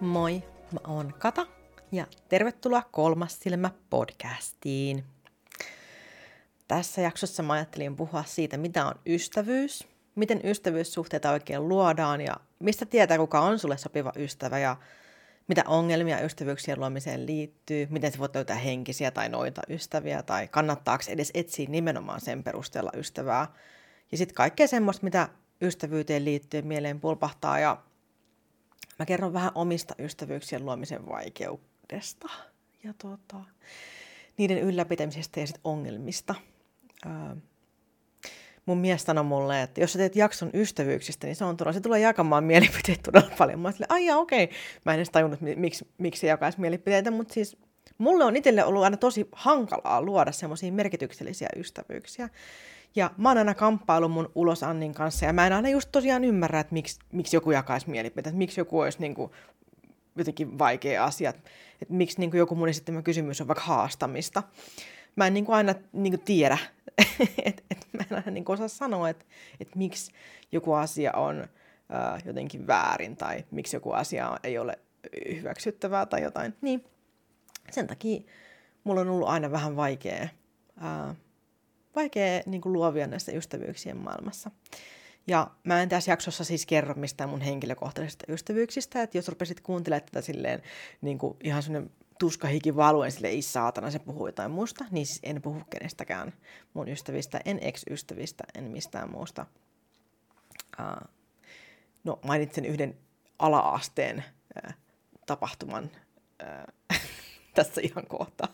Moi, mä oon Kata ja tervetuloa Kolmas silmä podcastiin. Tässä jaksossa mä ajattelin puhua siitä, mitä on ystävyys, miten ystävyyssuhteita oikein luodaan ja mistä tietää, kuka on sulle sopiva ystävä ja mitä ongelmia ystävyyksien luomiseen liittyy, miten sä voit löytää henkisiä tai noita ystäviä tai kannattaako edes etsiä nimenomaan sen perusteella ystävää. Ja sitten kaikkea semmoista, mitä ystävyyteen liittyy mieleen pulpahtaa ja Mä kerron vähän omista ystävyyksien luomisen vaikeudesta ja tota, niiden ylläpitämisestä ja sit ongelmista. Ää, mun mies sanoi mulle, että jos sä teet jakson ystävyyksistä, niin se on todella, se tulee jakamaan mielipiteet todella paljon. Mä olin ai okei. Okay. Mä en edes tajunnut, miksi, miksi se jakaisi mielipiteitä, mutta siis mulle on itselle ollut aina tosi hankalaa luoda semmoisia merkityksellisiä ystävyyksiä. Ja mä oon aina kamppailu mun ulos Annin kanssa, ja mä en aina just tosiaan ymmärrä, että miksi, miksi joku jakaisi mielipiteet, miksi joku olisi niin kuin, jotenkin vaikea asia, että miksi niin kuin joku mun esittämä kysymys on vaikka haastamista. Mä en niin kuin aina niin kuin tiedä, että et mä en aina niin kuin osaa sanoa, että et miksi joku asia on ää, jotenkin väärin, tai miksi joku asia ei ole hyväksyttävää tai jotain. Niin sen takia mulla on ollut aina vähän vaikea ää, vaikea niin kuin luovia näissä ystävyyksien maailmassa. Ja mä en tässä jaksossa siis kerro mistään mun henkilökohtaisista ystävyyksistä, että jos rupesit kuuntelemaan tätä silleen niin kuin ihan sellainen tuskahiki valuen sille ei saatana, se puhuu jotain muusta, niin siis en puhu kenestäkään mun ystävistä, en ex-ystävistä, en mistään muusta. Uh, no mainitsen yhden ala-asteen uh, tapahtuman uh, tässä ihan kohta.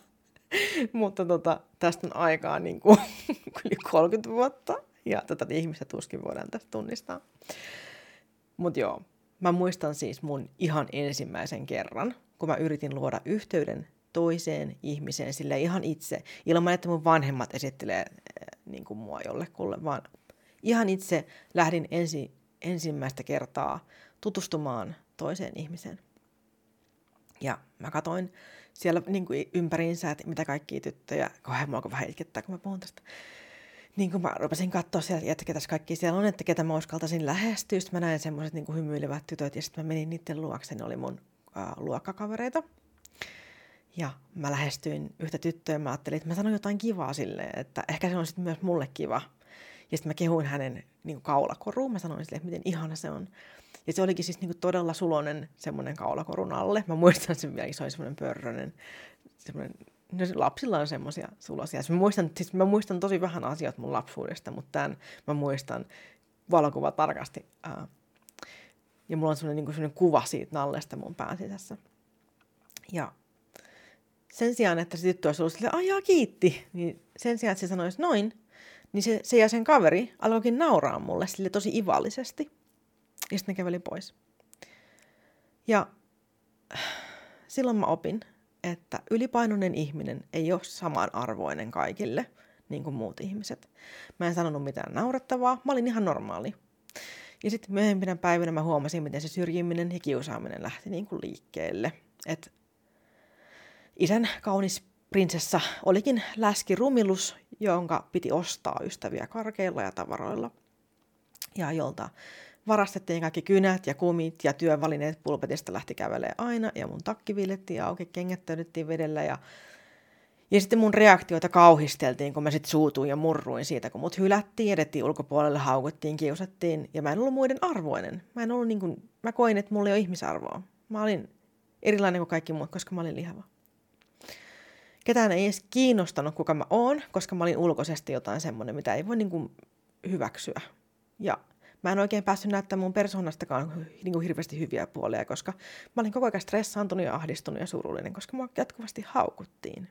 Mutta tota, tästä on aikaa niin kuin, yli 30 vuotta ja tätä ihmistä tuskin voidaan tästä tunnistaa. Mutta joo, mä muistan siis mun ihan ensimmäisen kerran, kun mä yritin luoda yhteyden toiseen ihmiseen sille ihan itse, ilman että mun vanhemmat esittelee äh, niin kuin mua jollekulle, vaan ihan itse lähdin ensi, ensimmäistä kertaa tutustumaan toiseen ihmiseen. Ja mä katoin siellä niin kuin ympäriinsä, että mitä kaikkia tyttöjä, kohan mua vähän itkettää, kun mä puhun tästä. Niin kuin mä rupesin katsoa sieltä, että ketä kaikki siellä on, että ketä mä uskaltaisin lähestyä. Sitten mä näin semmoiset niin hymyilevät tytöt ja sitten mä menin niiden luokse, ne oli mun äh, luokkakavereita. Ja mä lähestyin yhtä tyttöä ja mä ajattelin, että mä sanon jotain kivaa silleen, että ehkä se on sitten myös mulle kiva. Ja sitten mä kehuin hänen niin kaulakoruun, mä sanoin sille, että miten ihana se on. Ja se olikin siis niin kuin todella sulonen semmoinen kaulakorun alle. Mä muistan sen vielä, se oli semmoinen pörrönen, semmoinen No lapsilla on semmoisia sulosia. Siis mä, muistan, siis mä muistan tosi vähän asioita mun lapsuudesta, mutta tämän mä muistan valokuva tarkasti. Ja mulla on semmoinen, niin semmoinen kuva siitä nallesta mun pään sisässä. Ja sen sijaan, että se tyttö olisi ollut silleen, ajaa kiitti, niin sen sijaan, että se sanoisi noin, niin se, se ja sen kaveri alkoikin nauraa mulle sille tosi ivallisesti. Ja sitten ne käveli pois. Ja silloin mä opin, että ylipainoinen ihminen ei ole samanarvoinen kaikille, niin kuin muut ihmiset. Mä en sanonut mitään naurettavaa, mä olin ihan normaali. Ja sitten myöhempinä päivinä mä huomasin, miten se syrjiminen ja kiusaaminen lähti niin kuin liikkeelle. Et isän kaunis prinsessa olikin läski rumilus, jonka piti ostaa ystäviä karkeilla ja tavaroilla. Ja jolta varastettiin kaikki kynät ja kumit ja työvalineet pulpetista lähti kävelee aina ja mun takki villettiin auki, kengät vedellä ja ja sitten mun reaktioita kauhisteltiin, kun mä sitten suutuin ja murruin siitä, kun mut hylättiin, edettiin ulkopuolelle, haukuttiin, kiusattiin. Ja mä en ollut muiden arvoinen. Mä en ollut niin kuin, mä koin, että mulla ei ole ihmisarvoa. Mä olin erilainen kuin kaikki muut, koska mä olin lihava. Ketään ei edes kiinnostanut, kuka mä oon, koska mä olin ulkoisesti jotain semmoinen, mitä ei voi niin kuin hyväksyä. Ja mä en oikein päässyt näyttämään mun persoonastakaan niin kuin hirveästi hyviä puolia, koska mä olin koko ajan stressaantunut ja ahdistunut ja surullinen, koska mua jatkuvasti haukuttiin.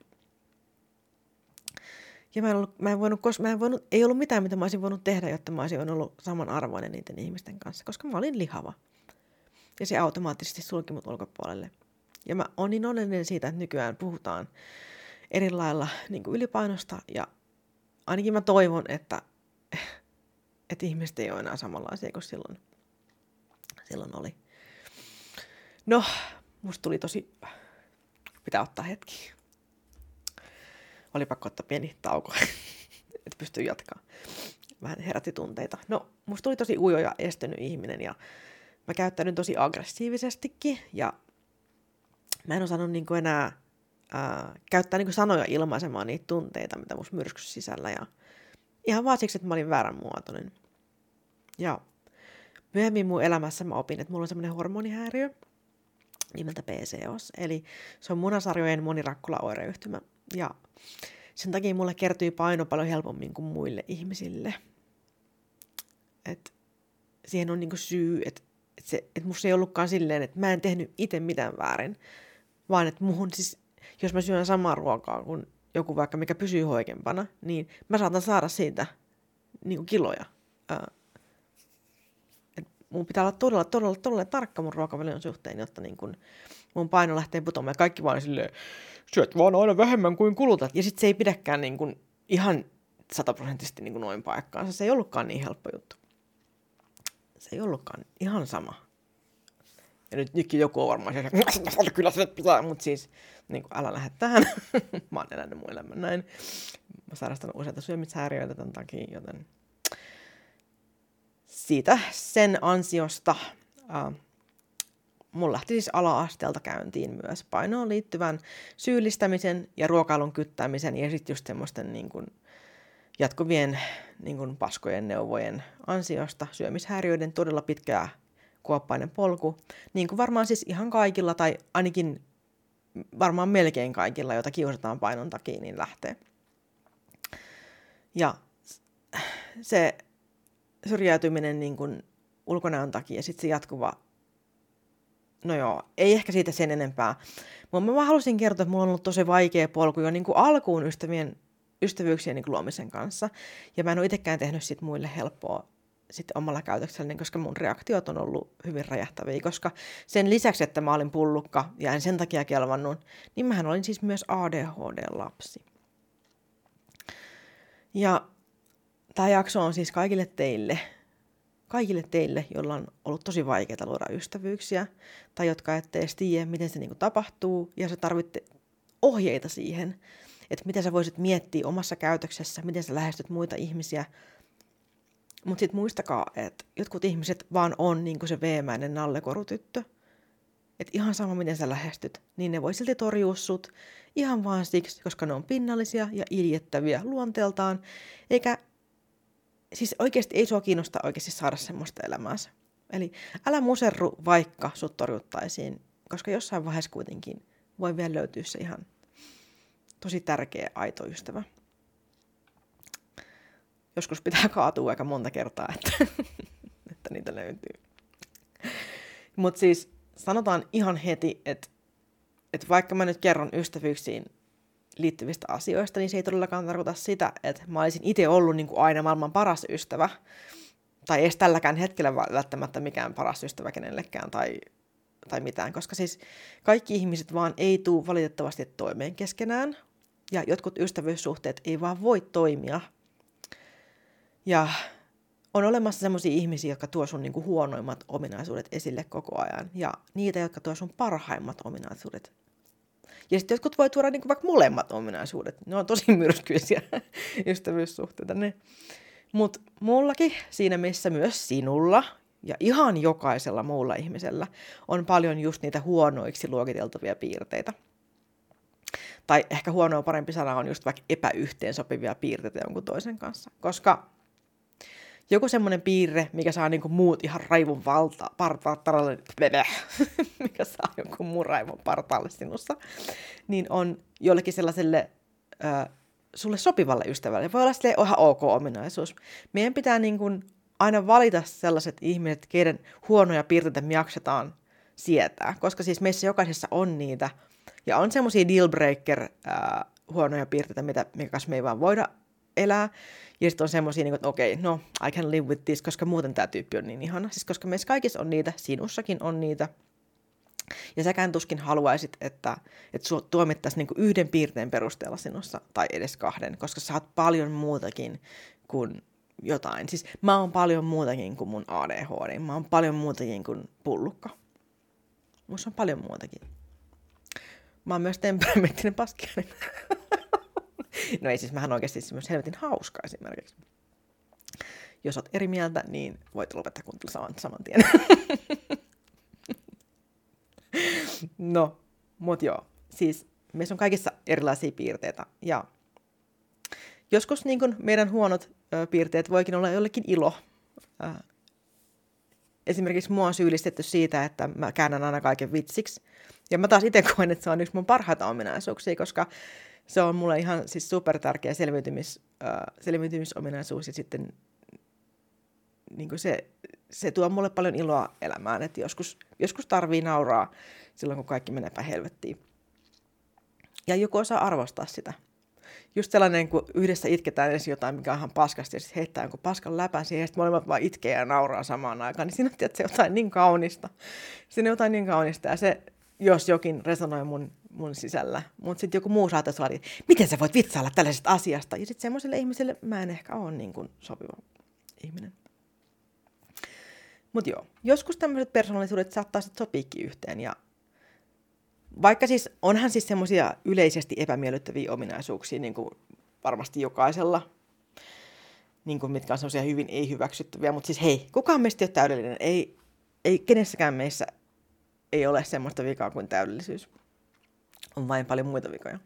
Ja mä en, ollut, mä en voinut, mä en voinut, ei ollut mitään, mitä mä olisin voinut tehdä, jotta mä olisin ollut samanarvoinen niiden ihmisten kanssa, koska mä olin lihava. Ja se automaattisesti sulki mut ulkopuolelle. Ja mä oon niin onnellinen siitä, että nykyään puhutaan eri lailla niin kuin ylipainosta ja ainakin mä toivon, että että ihmiset ei ole enää samanlaisia kuin silloin, silloin oli. No, musta tuli tosi... Pitää ottaa hetki. Oli pakko ottaa pieni tauko, että pystyy jatkaa. Vähän herätti tunteita. No, musta tuli tosi ujo ja estynyt ihminen ja mä käyttäydyn tosi aggressiivisestikin ja mä en osannut niin enää ää, käyttää niin sanoja ilmaisemaan niitä tunteita, mitä musta myrskys sisällä. Ja ihan vaan siksi, että mä olin väärän muotoinen. Ja myöhemmin mun elämässä mä opin, että mulla on semmoinen hormonihäiriö nimeltä PCOS, eli se on munasarjojen monirakkula-oireyhtymä. Ja sen takia mulle kertyy paino paljon helpommin kuin muille ihmisille. Et siihen on niinku syy, että et se, et musta ei ollutkaan silleen, että mä en tehnyt itse mitään väärin, vaan että muhun siis, jos mä syön samaa ruokaa kuin joku vaikka, mikä pysyy hoikempana, niin mä saatan saada siitä niinku kiloja. Ää, et mun pitää olla todella, todella, todella tarkka mun ruokavalion suhteen, jotta niin kun mun paino lähtee putoamaan. Ja kaikki vaan silleen, syöt vaan aina vähemmän kuin kulutat. Ja sitten se ei pidäkään niin kun ihan sataprosenttisesti niin noin paikkaansa. Se ei ollutkaan niin helppo juttu se ei ollutkaan ihan sama. Ja nyt nytkin joku on varmaan se, kyllä se pitää, mutta siis niin kuin, älä lähde tähän. mä oon elänyt mun elämän näin. Mä sairastan useita syömishäiriöitä tämän takia, joten siitä sen ansiosta äh, mulla lähti siis ala-asteelta käyntiin myös painoon liittyvän syyllistämisen ja ruokailun kyttämisen ja sitten just semmoisten niin kuin, jatkuvien niin kuin paskojen neuvojen ansiosta syömishäiriöiden todella pitkää kuoppainen polku, niin kuin varmaan siis ihan kaikilla tai ainakin varmaan melkein kaikilla, joita kiusataan painon takia, niin lähtee. Ja se syrjäytyminen niin kuin ulkonäön takia, sitten se jatkuva, no joo, ei ehkä siitä sen enempää. Mutta mä vaan halusin kertoa, että mulla on ollut tosi vaikea polku jo niin kuin alkuun ystävien ystävyyksien niin luomisen kanssa. Ja mä en ole itsekään tehnyt sit muille helppoa sitten omalla käytökselläni, koska mun reaktiot on ollut hyvin räjähtäviä, koska sen lisäksi, että mä olin pullukka ja en sen takia kelvannut, niin mähän olin siis myös ADHD-lapsi. Ja tämä jakso on siis kaikille teille, kaikille teille, joilla on ollut tosi vaikeaa luoda ystävyyksiä, tai jotka ette edes tiedä, miten se niinku tapahtuu, ja se tarvitte ohjeita siihen, että miten sä voisit miettiä omassa käytöksessä, miten sä lähestyt muita ihmisiä. Mutta sitten muistakaa, että jotkut ihmiset vaan on niin kuin se veemäinen nallekorutyttö. Että ihan sama, miten sä lähestyt, niin ne voi silti torjua sut ihan vaan siksi, koska ne on pinnallisia ja iljettäviä luonteeltaan. Eikä, siis oikeasti ei sua kiinnosta oikeasti saada semmoista elämäänsä. Eli älä muserru, vaikka sut torjuttaisiin, koska jossain vaiheessa kuitenkin voi vielä löytyä se ihan tosi tärkeä aito ystävä. Joskus pitää kaatua aika monta kertaa, että, että niitä löytyy. Mutta siis sanotaan ihan heti, että, että vaikka mä nyt kerron ystävyyksiin liittyvistä asioista, niin se ei todellakaan tarkoita sitä, että mä olisin itse ollut niin kuin aina maailman paras ystävä, tai edes tälläkään hetkellä välttämättä mikään paras ystävä kenellekään, tai, tai mitään, koska siis kaikki ihmiset vaan ei tule valitettavasti toimeen keskenään, ja jotkut ystävyyssuhteet ei vaan voi toimia. Ja on olemassa sellaisia ihmisiä, jotka tuo sun niinku huonoimmat ominaisuudet esille koko ajan, ja niitä, jotka tuo sun parhaimmat ominaisuudet. Ja sitten jotkut voi tuoda niinku vaikka molemmat ominaisuudet. Ne on tosi myrskyisiä ystävyyssuhteita ne. Mutta mullakin, siinä missä myös sinulla ja ihan jokaisella muulla ihmisellä on paljon just niitä huonoiksi luokiteltavia piirteitä – tai ehkä huonoa parempi sana on just vaikka epäyhteensopivia piirteitä jonkun toisen kanssa. Koska joku semmoinen piirre, mikä saa niinku muut ihan raivon valta, partaalle, mikä saa joku muun raivon partaalle sinussa, niin on jollekin sellaiselle ö, sulle sopivalle ystävälle. Voi olla sille ihan ok ominaisuus. Meidän pitää niin kuin aina valita sellaiset ihmiset, keiden huonoja piirteitä me jaksetaan sietää, koska siis meissä jokaisessa on niitä – ja on semmoisia dealbreaker äh, huonoja piirteitä, mitä, kanssa me ei vaan voida elää. Ja sitten on semmoisia, niin että okei, okay, no, I can live with this, koska muuten tämä tyyppi on niin ihana. Siis koska meissä kaikissa on niitä, sinussakin on niitä. Ja säkään tuskin haluaisit, että, että sua tuomittaisiin niin yhden piirteen perusteella sinussa, tai edes kahden, koska sä oot paljon muutakin kuin jotain. Siis mä oon paljon muutakin kuin mun ADHD, mä oon paljon muutakin kuin pullukka. Musta on paljon muutakin. Mä oon myös temperamenttinen paskiainen. no ei siis, mähän oikeasti siis myös helvetin hauska esimerkiksi. Jos oot eri mieltä, niin voit lopettaa kuuntelu saman, saman tien. no, Mutta joo, siis meissä on kaikissa erilaisia piirteitä. Ja joskus niin kun meidän huonot ö, piirteet voikin olla jollekin ilo. Ö, esimerkiksi mua on syyllistetty siitä, että mä käännän aina kaiken vitsiksi. Ja mä taas itse koen, että se on yksi mun parhaita ominaisuuksia, koska se on mulle ihan siis super tärkeä selviytymis, äh, selviytymisominaisuus ja sitten niin se, se tuo mulle paljon iloa elämään, että joskus, joskus tarvii nauraa silloin, kun kaikki menee helvettiin. Ja joku osaa arvostaa sitä. Just sellainen, kun yhdessä itketään ensin jotain, mikä on ihan paskasti, ja sitten heittää jonkun paskan läpän siihen, ja sitten molemmat vaan itkee ja nauraa samaan aikaan, niin siinä on tietysti jotain niin kaunista. Siinä on jotain niin kaunista, ja se, jos jokin resonoi mun, mun sisällä. Mutta sitten joku muu saattaisi olla, miten sä voit vitsailla tällaisesta asiasta? Ja sitten semmoiselle ihmiselle mä en ehkä ole niin kuin sopiva ihminen. Mutta joo, joskus tämmöiset persoonallisuudet saattaa sitten sopiikin yhteen. Ja vaikka siis onhan siis semmoisia yleisesti epämiellyttäviä ominaisuuksia, niin kuin varmasti jokaisella, niin kuin mitkä on semmoisia hyvin ei-hyväksyttäviä, mutta siis hei, kukaan meistä ei ole täydellinen. Ei, ei kenessäkään meissä ei ole semmoista vikaa kuin täydellisyys. On vain paljon muita vikoja.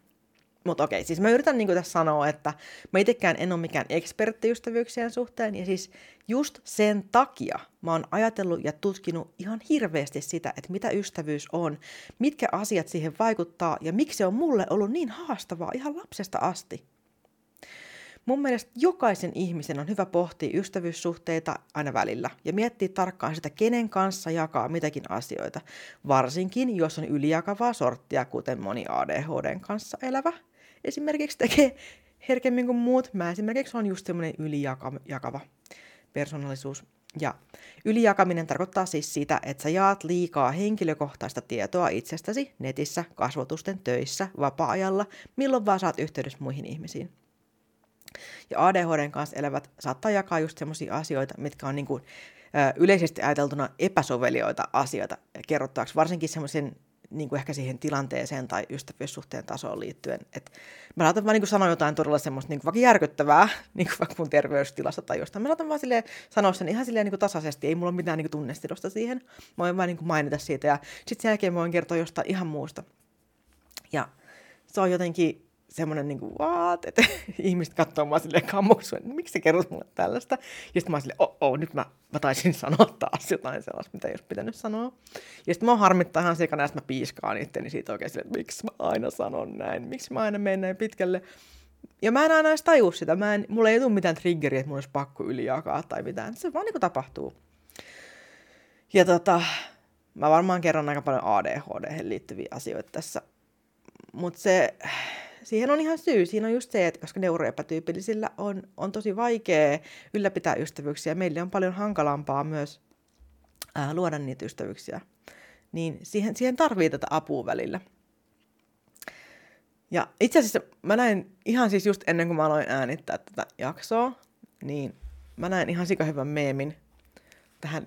Mutta okei, siis mä yritän niinku tässä sanoa, että mä itsekään en ole mikään ekspertti ystävyyksien suhteen, ja siis just sen takia mä oon ajatellut ja tutkinut ihan hirveästi sitä, että mitä ystävyys on, mitkä asiat siihen vaikuttaa, ja miksi se on mulle ollut niin haastavaa ihan lapsesta asti. Mun mielestä jokaisen ihmisen on hyvä pohtia ystävyyssuhteita aina välillä ja miettiä tarkkaan sitä, kenen kanssa jakaa mitäkin asioita, varsinkin jos on ylijakavaa sorttia, kuten moni ADHDn kanssa elävä. Esimerkiksi tekee herkemmin kuin muut. Mä esimerkiksi on just semmoinen ylijakava persoonallisuus. Ja ylijakaminen tarkoittaa siis sitä, että sä jaat liikaa henkilökohtaista tietoa itsestäsi netissä, kasvotusten töissä, vapaa-ajalla, milloin vaan saat yhteydessä muihin ihmisiin. Ja ADHDn kanssa elävät saattaa jakaa just semmoisia asioita, mitkä on niin kuin, ö, yleisesti ajateltuna epäsovelioita asioita kerrottavaksi, varsinkin semmoisen niin kuin ehkä siihen tilanteeseen tai ystävyyssuhteen tasoon liittyen. Et mä saatan vaan niin kuin sanoa jotain todella semmoista niin kuin vaikka järkyttävää, niin kuin vaikka mun terveystilassa tai jostain. Mä saatan vaan silleen sanoa sen ihan silleen niin kuin tasaisesti, ei mulla ole mitään niin kuin tunnestilosta siihen. Mä voin vaan niin kuin mainita siitä ja sitten sen jälkeen mä voin kertoa jostain ihan muusta. Ja se on jotenkin semmoinen niin kuin, what? Että ihmiset katsoo mua silleen kammuksua, että miksi sä kerrot mulle tällaista? Ja sitten mä oon silleen, oh, oh, nyt mä, mä taisin sanoa taas jotain sellaista, mitä ei olisi pitänyt sanoa. Ja sitten mä harmittaa ihan sekana, että mä piiskaan itteni siitä oikein silleen, että miksi mä aina sanon näin, miksi mä aina menen näin pitkälle. Ja mä en aina edes tajua sitä, mä en, mulla ei tule mitään triggeriä, että mun olisi pakko ylijakaa tai mitään. Se vaan niin tapahtuu. Ja tota, mä varmaan kerron aika paljon ADHD liittyviä asioita tässä. Mutta se, siihen on ihan syy. Siinä on just se, että koska neuroepätyypillisillä on, on tosi vaikea ylläpitää ystävyyksiä, meille on paljon hankalampaa myös ää, luoda niitä ystävyyksiä, niin siihen, siihen tarvii tätä apua välillä. Ja itse asiassa mä näin ihan siis just ennen kuin mä aloin äänittää tätä jaksoa, niin mä näin ihan sikahyvän meemin tähän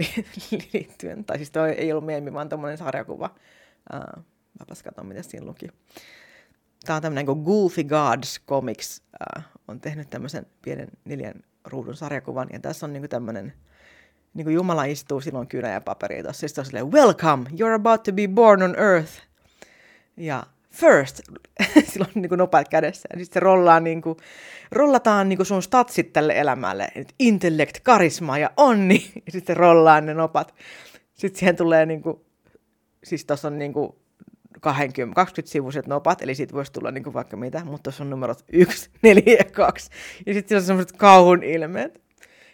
liittyen. Tai siis toi ei ollut meemi, vaan tommonen sarjakuva. Uh, mäpäs katson, mitä siinä luki tämä on tämmöinen kuin Goofy Gods Comics, äh, on tehnyt tämmöisen pienen neljän ruudun sarjakuvan, ja tässä on niinku tämmöinen, niin kuin Jumala istuu silloin kynä ja paperi tuossa, siis on silleen, welcome, you're about to be born on earth. Ja first, silloin niin kuin nopat kädessä, ja sitten se rollaa niin kuin, rollataan niin kuin sun statsit tälle elämälle, intellect, karisma ja onni, ja sitten rollaa ne nopat. Sitten siihen tulee niin kuin, siis tuossa on niin kuin 20, 20 sivuiset nopat, eli siitä voisi tulla niin kuin vaikka mitä, mutta tuossa on numerot 1, 4 ja 2. Ja sitten siellä on semmoiset kauhun ilmeet.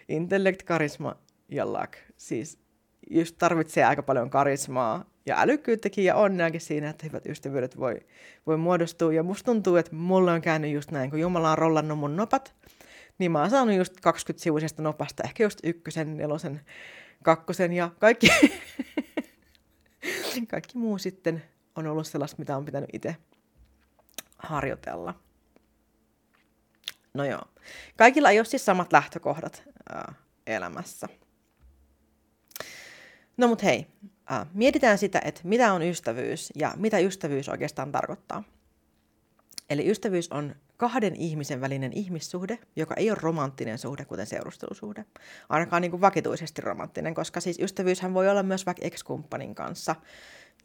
Intellect, karisma ja luck. Siis just tarvitsee aika paljon karismaa ja älykkyyttäkin ja onneakin siinä, että hyvät ystävyydet voi, voi muodostua. Ja musta tuntuu, että mulle on käynyt just näin, kun Jumala on rollannut mun nopat, niin mä oon saanut just 20-sivuisesta nopasta, ehkä just ykkösen, nelosen, kakkosen ja kaikki, kaikki muu sitten on ollut sellaista, mitä on pitänyt itse harjoitella. No joo. Kaikilla ei ole siis samat lähtökohdat ää, elämässä. No mut hei, ää, mietitään sitä, että mitä on ystävyys ja mitä ystävyys oikeastaan tarkoittaa. Eli ystävyys on kahden ihmisen välinen ihmissuhde, joka ei ole romanttinen suhde, kuten seurustelusuhde. Ainakaan niin kuin vakituisesti romanttinen, koska siis ystävyyshän voi olla myös vaikka ex-kumppanin kanssa.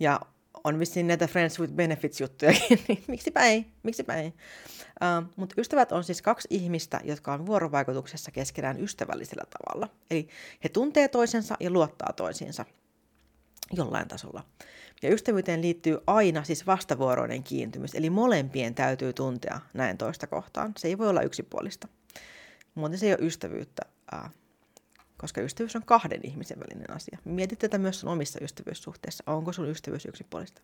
Ja on vissiin näitä Friends with Benefits-juttujakin, niin miksipä ei, miksipä ei. Uh, Mutta ystävät on siis kaksi ihmistä, jotka on vuorovaikutuksessa keskenään ystävällisellä tavalla. Eli he tuntee toisensa ja luottaa toisiinsa jollain tasolla. Ja ystävyyteen liittyy aina siis vastavuoroinen kiintymys, eli molempien täytyy tuntea näin toista kohtaan. Se ei voi olla yksipuolista. Muuten se ei ole ystävyyttä, uh, koska ystävyys on kahden ihmisen välinen asia. Mietit tätä myös sun omissa ystävyyssuhteissa. Onko sun ystävyys yksipuolista?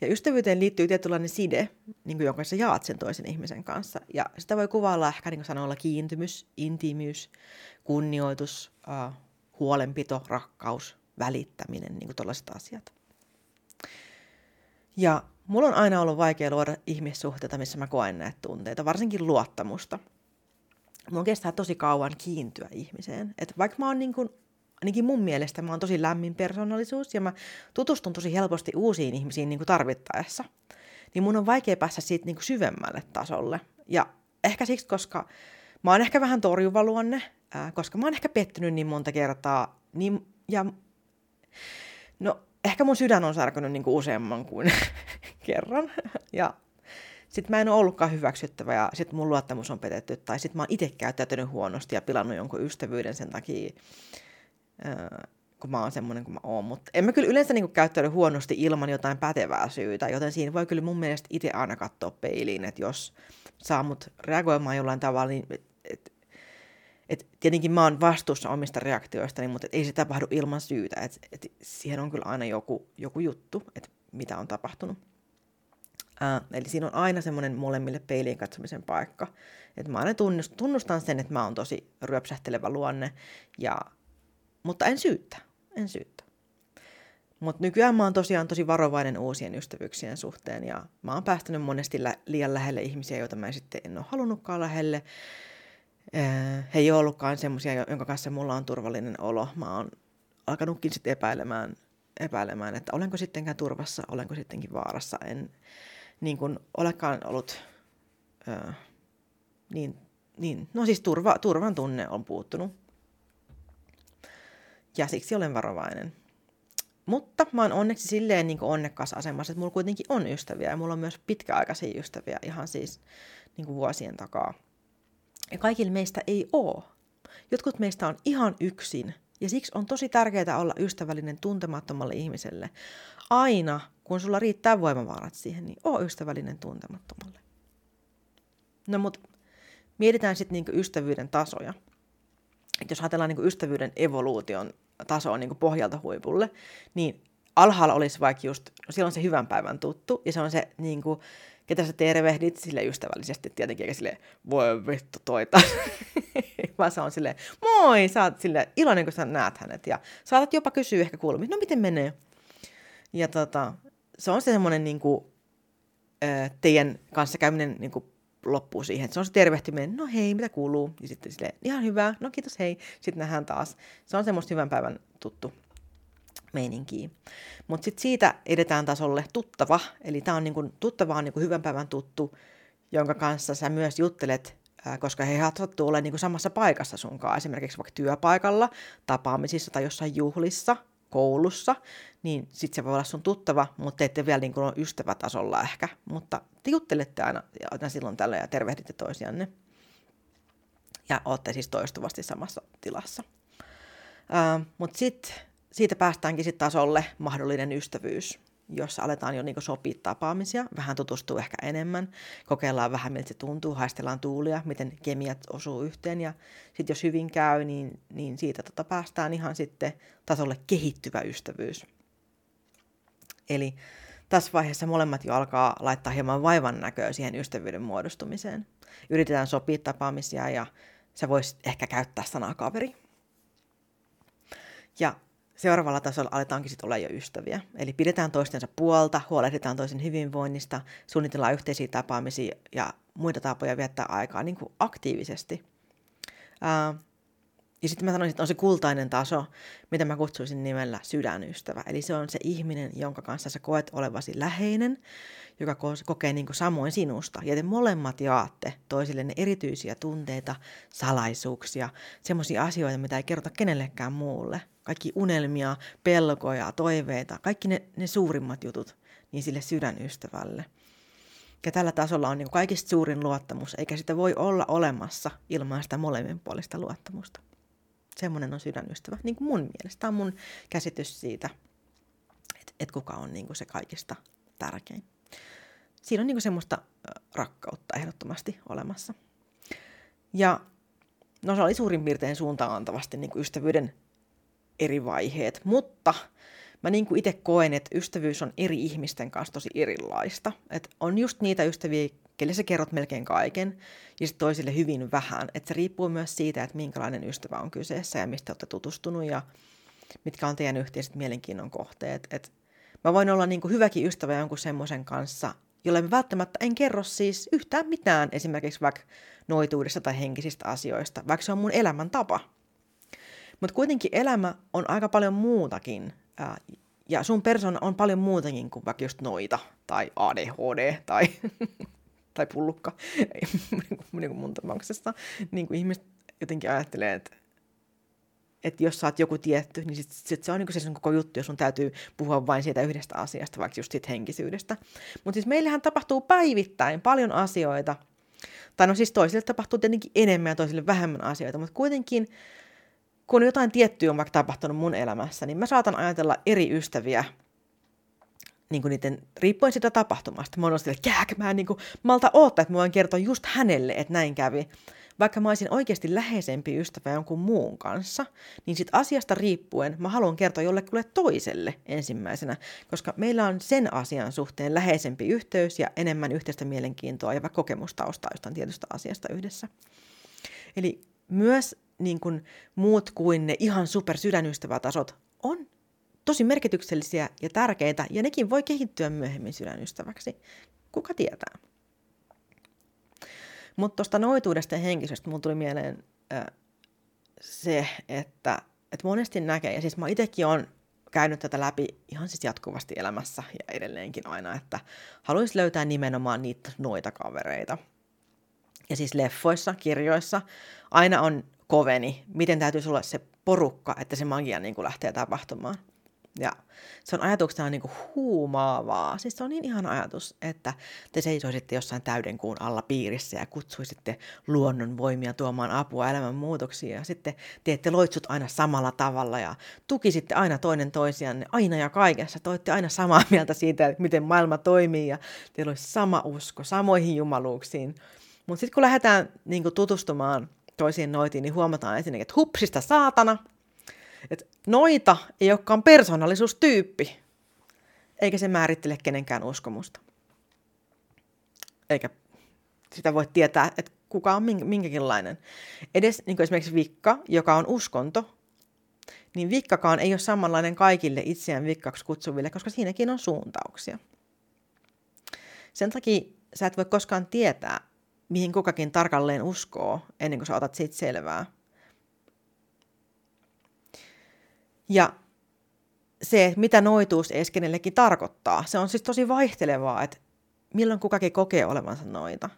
Ja ystävyyteen liittyy tietynlainen side, niin kuin jonka sä jaat sen toisen ihmisen kanssa. Ja sitä voi kuvailla ehkä niin sanoilla kiintymys, intiimiys, kunnioitus, huolenpito, rakkaus, välittäminen, niin kuin tällaiset asiat. Ja mulla on aina ollut vaikea luoda ihmissuhteita, missä mä koen näitä tunteita, varsinkin luottamusta. Mulla kestää tosi kauan kiintyä ihmiseen. Että vaikka mä oon niin kuin ainakin mun mielestä mä oon tosi lämmin persoonallisuus ja mä tutustun tosi helposti uusiin ihmisiin niin tarvittaessa, niin mun on vaikea päästä siitä niin syvemmälle tasolle. Ja ehkä siksi, koska mä oon ehkä vähän torjuva luonne, ää, koska mä oon ehkä pettynyt niin monta kertaa, niin, ja no ehkä mun sydän on särkynyt niin kuin useamman kuin kerran, ja sitten mä en ole ollutkaan hyväksyttävä ja sitten mun luottamus on petetty, tai sitten mä oon itse käyttäytynyt huonosti ja pilannut jonkun ystävyyden sen takia, kun mä oon semmoinen kuin mä oon. Mutta en mä kyllä yleensä niin käyttäydy huonosti ilman jotain pätevää syytä, joten siinä voi kyllä mun mielestä itse aina katsoa peiliin, että jos saa mut reagoimaan jollain tavalla, niin et, et, et tietenkin mä oon vastuussa omista reaktioistani, mutta ei se tapahdu ilman syytä. Et, et siihen on kyllä aina joku, joku juttu, että mitä on tapahtunut. Ää, eli siinä on aina semmoinen molemmille peiliin katsomisen paikka. Että mä aina tunnustan sen, että mä oon tosi ryöpsähtelevä luonne ja mutta en syyttä, en syyttä. Mutta nykyään mä oon tosiaan tosi varovainen uusien ystävyyksien suhteen ja mä oon päästänyt monesti lä- liian lähelle ihmisiä, joita mä sitten en ole halunnutkaan lähelle. He ei ole ollutkaan semmoisia, jonka kanssa mulla on turvallinen olo. Mä oon alkanutkin sitten epäilemään, epäilemään, että olenko sittenkään turvassa, olenko sittenkin vaarassa. En niin kuin olekaan ollut äh, niin, niin, no siis turva, turvan tunne on puuttunut ja siksi olen varovainen. Mutta mä oon onneksi silleen niin onnekkaassa asemassa, että mulla kuitenkin on ystäviä ja mulla on myös pitkäaikaisia ystäviä ihan siis niin kuin vuosien takaa. Ja kaikille meistä ei oo. Jotkut meistä on ihan yksin ja siksi on tosi tärkeää olla ystävällinen tuntemattomalle ihmiselle. Aina, kun sulla riittää voimavarat siihen, niin oo ystävällinen tuntemattomalle. No mut mietitään sitten niinku ystävyyden tasoja että jos ajatellaan niin ystävyyden evoluution tasoa niin pohjalta huipulle, niin alhaalla olisi vaikka just, no silloin se hyvän päivän tuttu, ja se on se, niin kuin, ketä sä tervehdit sille ystävällisesti tietenkin, eikä sille voi vittu toita, vaan se on silleen, moi, sä oot sille iloinen, kun sä näet hänet, ja saatat jopa kysyä ehkä kuulumista, no miten menee? Ja tota, se on se semmoinen niin kuin, teidän kanssa käyminen niin kuin loppuu siihen. Se on se tervehtiminen, no hei, mitä kuuluu? Ja sitten silleen, ihan hyvä, no kiitos hei. Sitten nähdään taas. Se on semmoista hyvän päivän tuttu meininkiä. Mutta sitten siitä edetään tasolle tuttava, eli tämä on niinku, tuttava on niinku hyvän päivän tuttu, jonka kanssa sä myös juttelet, ää, koska he sattuu olemaan niinku samassa paikassa sunkaan, esimerkiksi vaikka työpaikalla, tapaamisissa tai jossain juhlissa, koulussa, niin sitten se voi olla sun tuttava, mutta te ette vielä niin kuin ole ystävätasolla ehkä. Mutta te juttelette aina, aina silloin tällä ja tervehditte toisianne. Ja olette siis toistuvasti samassa tilassa. Uh, mutta sitten siitä päästäänkin sitten tasolle mahdollinen ystävyys jossa aletaan jo niin sopia tapaamisia, vähän tutustuu ehkä enemmän, kokeillaan vähän miltä se tuntuu, haistellaan tuulia, miten kemiat osuu yhteen ja sitten jos hyvin käy, niin, niin siitä tota päästään ihan sitten tasolle kehittyvä ystävyys. Eli tässä vaiheessa molemmat jo alkaa laittaa hieman vaivan näköä siihen ystävyyden muodostumiseen. Yritetään sopia tapaamisia ja se voisi ehkä käyttää sanaa kaveri. Ja seuraavalla tasolla aletaankin sitten olla jo ystäviä. Eli pidetään toistensa puolta, huolehditaan toisen hyvinvoinnista, suunnitellaan yhteisiä tapaamisia ja muita tapoja viettää aikaa niin kuin aktiivisesti. Ää, Ja sitten mä sanoisin, että on se kultainen taso, mitä mä kutsuisin nimellä sydänystävä. Eli se on se ihminen, jonka kanssa sä koet olevasi läheinen, joka kokee niin samoin sinusta. Ja te molemmat jaatte toisillenne erityisiä tunteita, salaisuuksia, semmoisia asioita, mitä ei kerrota kenellekään muulle. Kaikki unelmia, pelkoja, toiveita, kaikki ne, ne suurimmat jutut, niin sille sydänystävälle. Ja tällä tasolla on niin kaikista suurin luottamus, eikä sitä voi olla olemassa ilman sitä molemminpuolista luottamusta. Semmoinen on sydänystävä, niin kuin mun mielestä. Tämä on mun käsitys siitä, että, että kuka on niin kuin se kaikista tärkein. Siinä on niin kuin semmoista rakkautta ehdottomasti olemassa. Ja no se oli suurin piirtein suuntaan antavasti niin kuin ystävyyden eri vaiheet, mutta mä niin itse koen, että ystävyys on eri ihmisten kanssa tosi erilaista. Et on just niitä ystäviä, kelle sä kerrot melkein kaiken, ja sitten toisille hyvin vähän. Et se riippuu myös siitä, että minkälainen ystävä on kyseessä ja mistä olette tutustunut ja mitkä on teidän yhteiset mielenkiinnon kohteet. Et mä voin olla niin kuin hyväkin ystävä jonkun semmoisen kanssa, jolle mä välttämättä en kerro siis yhtään mitään esimerkiksi vaikka noituudesta tai henkisistä asioista, vaikka se on mun elämäntapa. Mutta kuitenkin elämä on aika paljon muutakin. Ää, ja sun persona on paljon muutakin kuin vaikka just noita, tai ADHD, tai, tai pullukka, niin kuin mun tapauksessa. Niin kuin ihmiset jotenkin ajattelee, että että jos sä oot joku tietty, niin sit, sit se on niinku se sun koko juttu, jos sun täytyy puhua vain siitä yhdestä asiasta, vaikka just siitä henkisyydestä. Mutta siis meillähän tapahtuu päivittäin paljon asioita, tai no siis toisille tapahtuu tietenkin enemmän ja toisille vähemmän asioita, mutta kuitenkin kun jotain tiettyä on vaikka tapahtunut mun elämässä, niin mä saatan ajatella eri ystäviä niin kuin niiden, riippuen sitä tapahtumasta. Mä oon sille, että mä, niin kuin, malta oottaa, että mä voin kertoa just hänelle, että näin kävi. Vaikka mä olisin oikeasti läheisempi ystävä jonkun muun kanssa, niin sit asiasta riippuen mä haluan kertoa jollekulle toiselle ensimmäisenä, koska meillä on sen asian suhteen läheisempi yhteys ja enemmän yhteistä mielenkiintoa ja kokemustaustaa jostain tietystä asiasta yhdessä. Eli myös niin kuin muut kuin ne ihan super sydänystävätasot on tosi merkityksellisiä ja tärkeitä, ja nekin voi kehittyä myöhemmin sydänystäväksi. Kuka tietää? Mutta tuosta noituudesta ja henkisestä mun tuli mieleen äh, se, että, että monesti näkee, ja siis mä itsekin olen käynyt tätä läpi ihan siis jatkuvasti elämässä ja edelleenkin aina, että haluaisin löytää nimenomaan niitä noita kavereita. Ja siis leffoissa, kirjoissa aina on koveni, miten täytyy olla se porukka, että se magia niin lähtee tapahtumaan. Ja se on ajatuksena niin kuin huumaavaa. Siis se on niin ihan ajatus, että te seisoisitte jossain täyden kuun alla piirissä ja kutsuisitte luonnon voimia tuomaan apua elämän muutoksia. Ja sitten teette loitsut aina samalla tavalla ja tukisitte aina toinen toisianne aina ja kaikessa. Toitte aina samaa mieltä siitä, että miten maailma toimii ja teillä olisi sama usko samoihin jumaluuksiin. Mutta sitten kun lähdetään niin kuin tutustumaan toisiin noitiin, niin huomataan ensinnäkin, että hupsista saatana, että noita ei olekaan persoonallisuustyyppi, eikä se määrittele kenenkään uskomusta. Eikä sitä voi tietää, että kuka on minkäkinlainen. Edes niin kuin esimerkiksi vikka, joka on uskonto, niin vikkakaan ei ole samanlainen kaikille itseään vikkaksi kutsuville, koska siinäkin on suuntauksia. Sen takia sä et voi koskaan tietää, mihin kukakin tarkalleen uskoo, ennen kuin sä otat siitä selvää. Ja se, mitä noituus edes kenellekin tarkoittaa, se on siis tosi vaihtelevaa, että milloin kukakin kokee olevansa noita.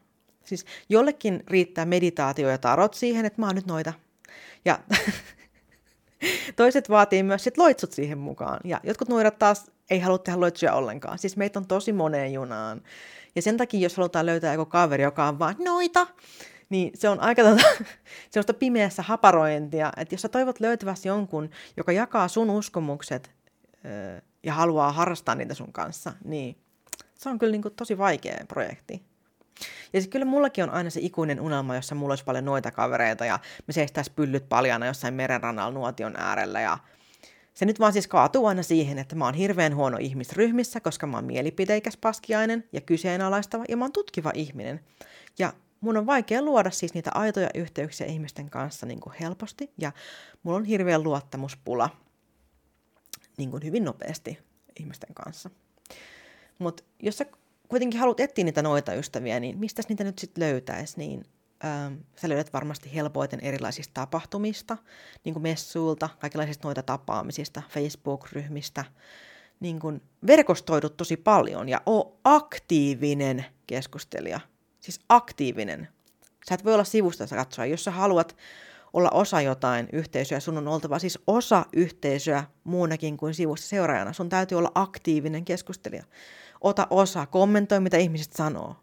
Siis jollekin riittää meditaatio ja tarot siihen, että mä oon nyt noita. Ja toiset vaatii myös sit loitsut siihen mukaan. Ja jotkut noidat taas ei halua tehdä loitsuja ollenkaan. Siis meitä on tosi moneen junaan. Ja sen takia, jos halutaan löytää joku kaveri, joka on vaan noita, niin se on aika tota, sellaista pimeässä haparointia, että jos sä toivot löytävästi jonkun, joka jakaa sun uskomukset öö, ja haluaa harrastaa niitä sun kanssa, niin se on kyllä niin kuin tosi vaikea projekti. Ja siis kyllä mullakin on aina se ikuinen unelma, jossa mulla olisi paljon noita kavereita ja me seistäisiin pyllyt paljana jossain merenrannalla nuotion äärellä ja se nyt vaan siis kaatuu aina siihen, että mä oon hirveän huono ihmisryhmissä, koska mä oon mielipiteikäs paskiainen ja kyseenalaistava ja mä oon tutkiva ihminen. Ja mun on vaikea luoda siis niitä aitoja yhteyksiä ihmisten kanssa niin kuin helposti ja mulla on hirveän luottamuspula niin kuin hyvin nopeasti ihmisten kanssa. Mutta jos sä kuitenkin haluat etsiä niitä noita ystäviä, niin mistä niitä nyt sitten löytäisi, niin ähm, sä löydät varmasti helpoiten erilaisista tapahtumista, niin kuin messuilta, kaikenlaisista noita tapaamisista, Facebook-ryhmistä, niin kuin verkostoidut tosi paljon ja oo aktiivinen keskustelija. Siis aktiivinen. Sä et voi olla sivusta katsoa. Jos sä haluat olla osa jotain yhteisöä, sun on oltava siis osa yhteisöä muunakin kuin sivusta seuraajana. Sun täytyy olla aktiivinen keskustelija. Ota osa, kommentoi mitä ihmiset sanoo.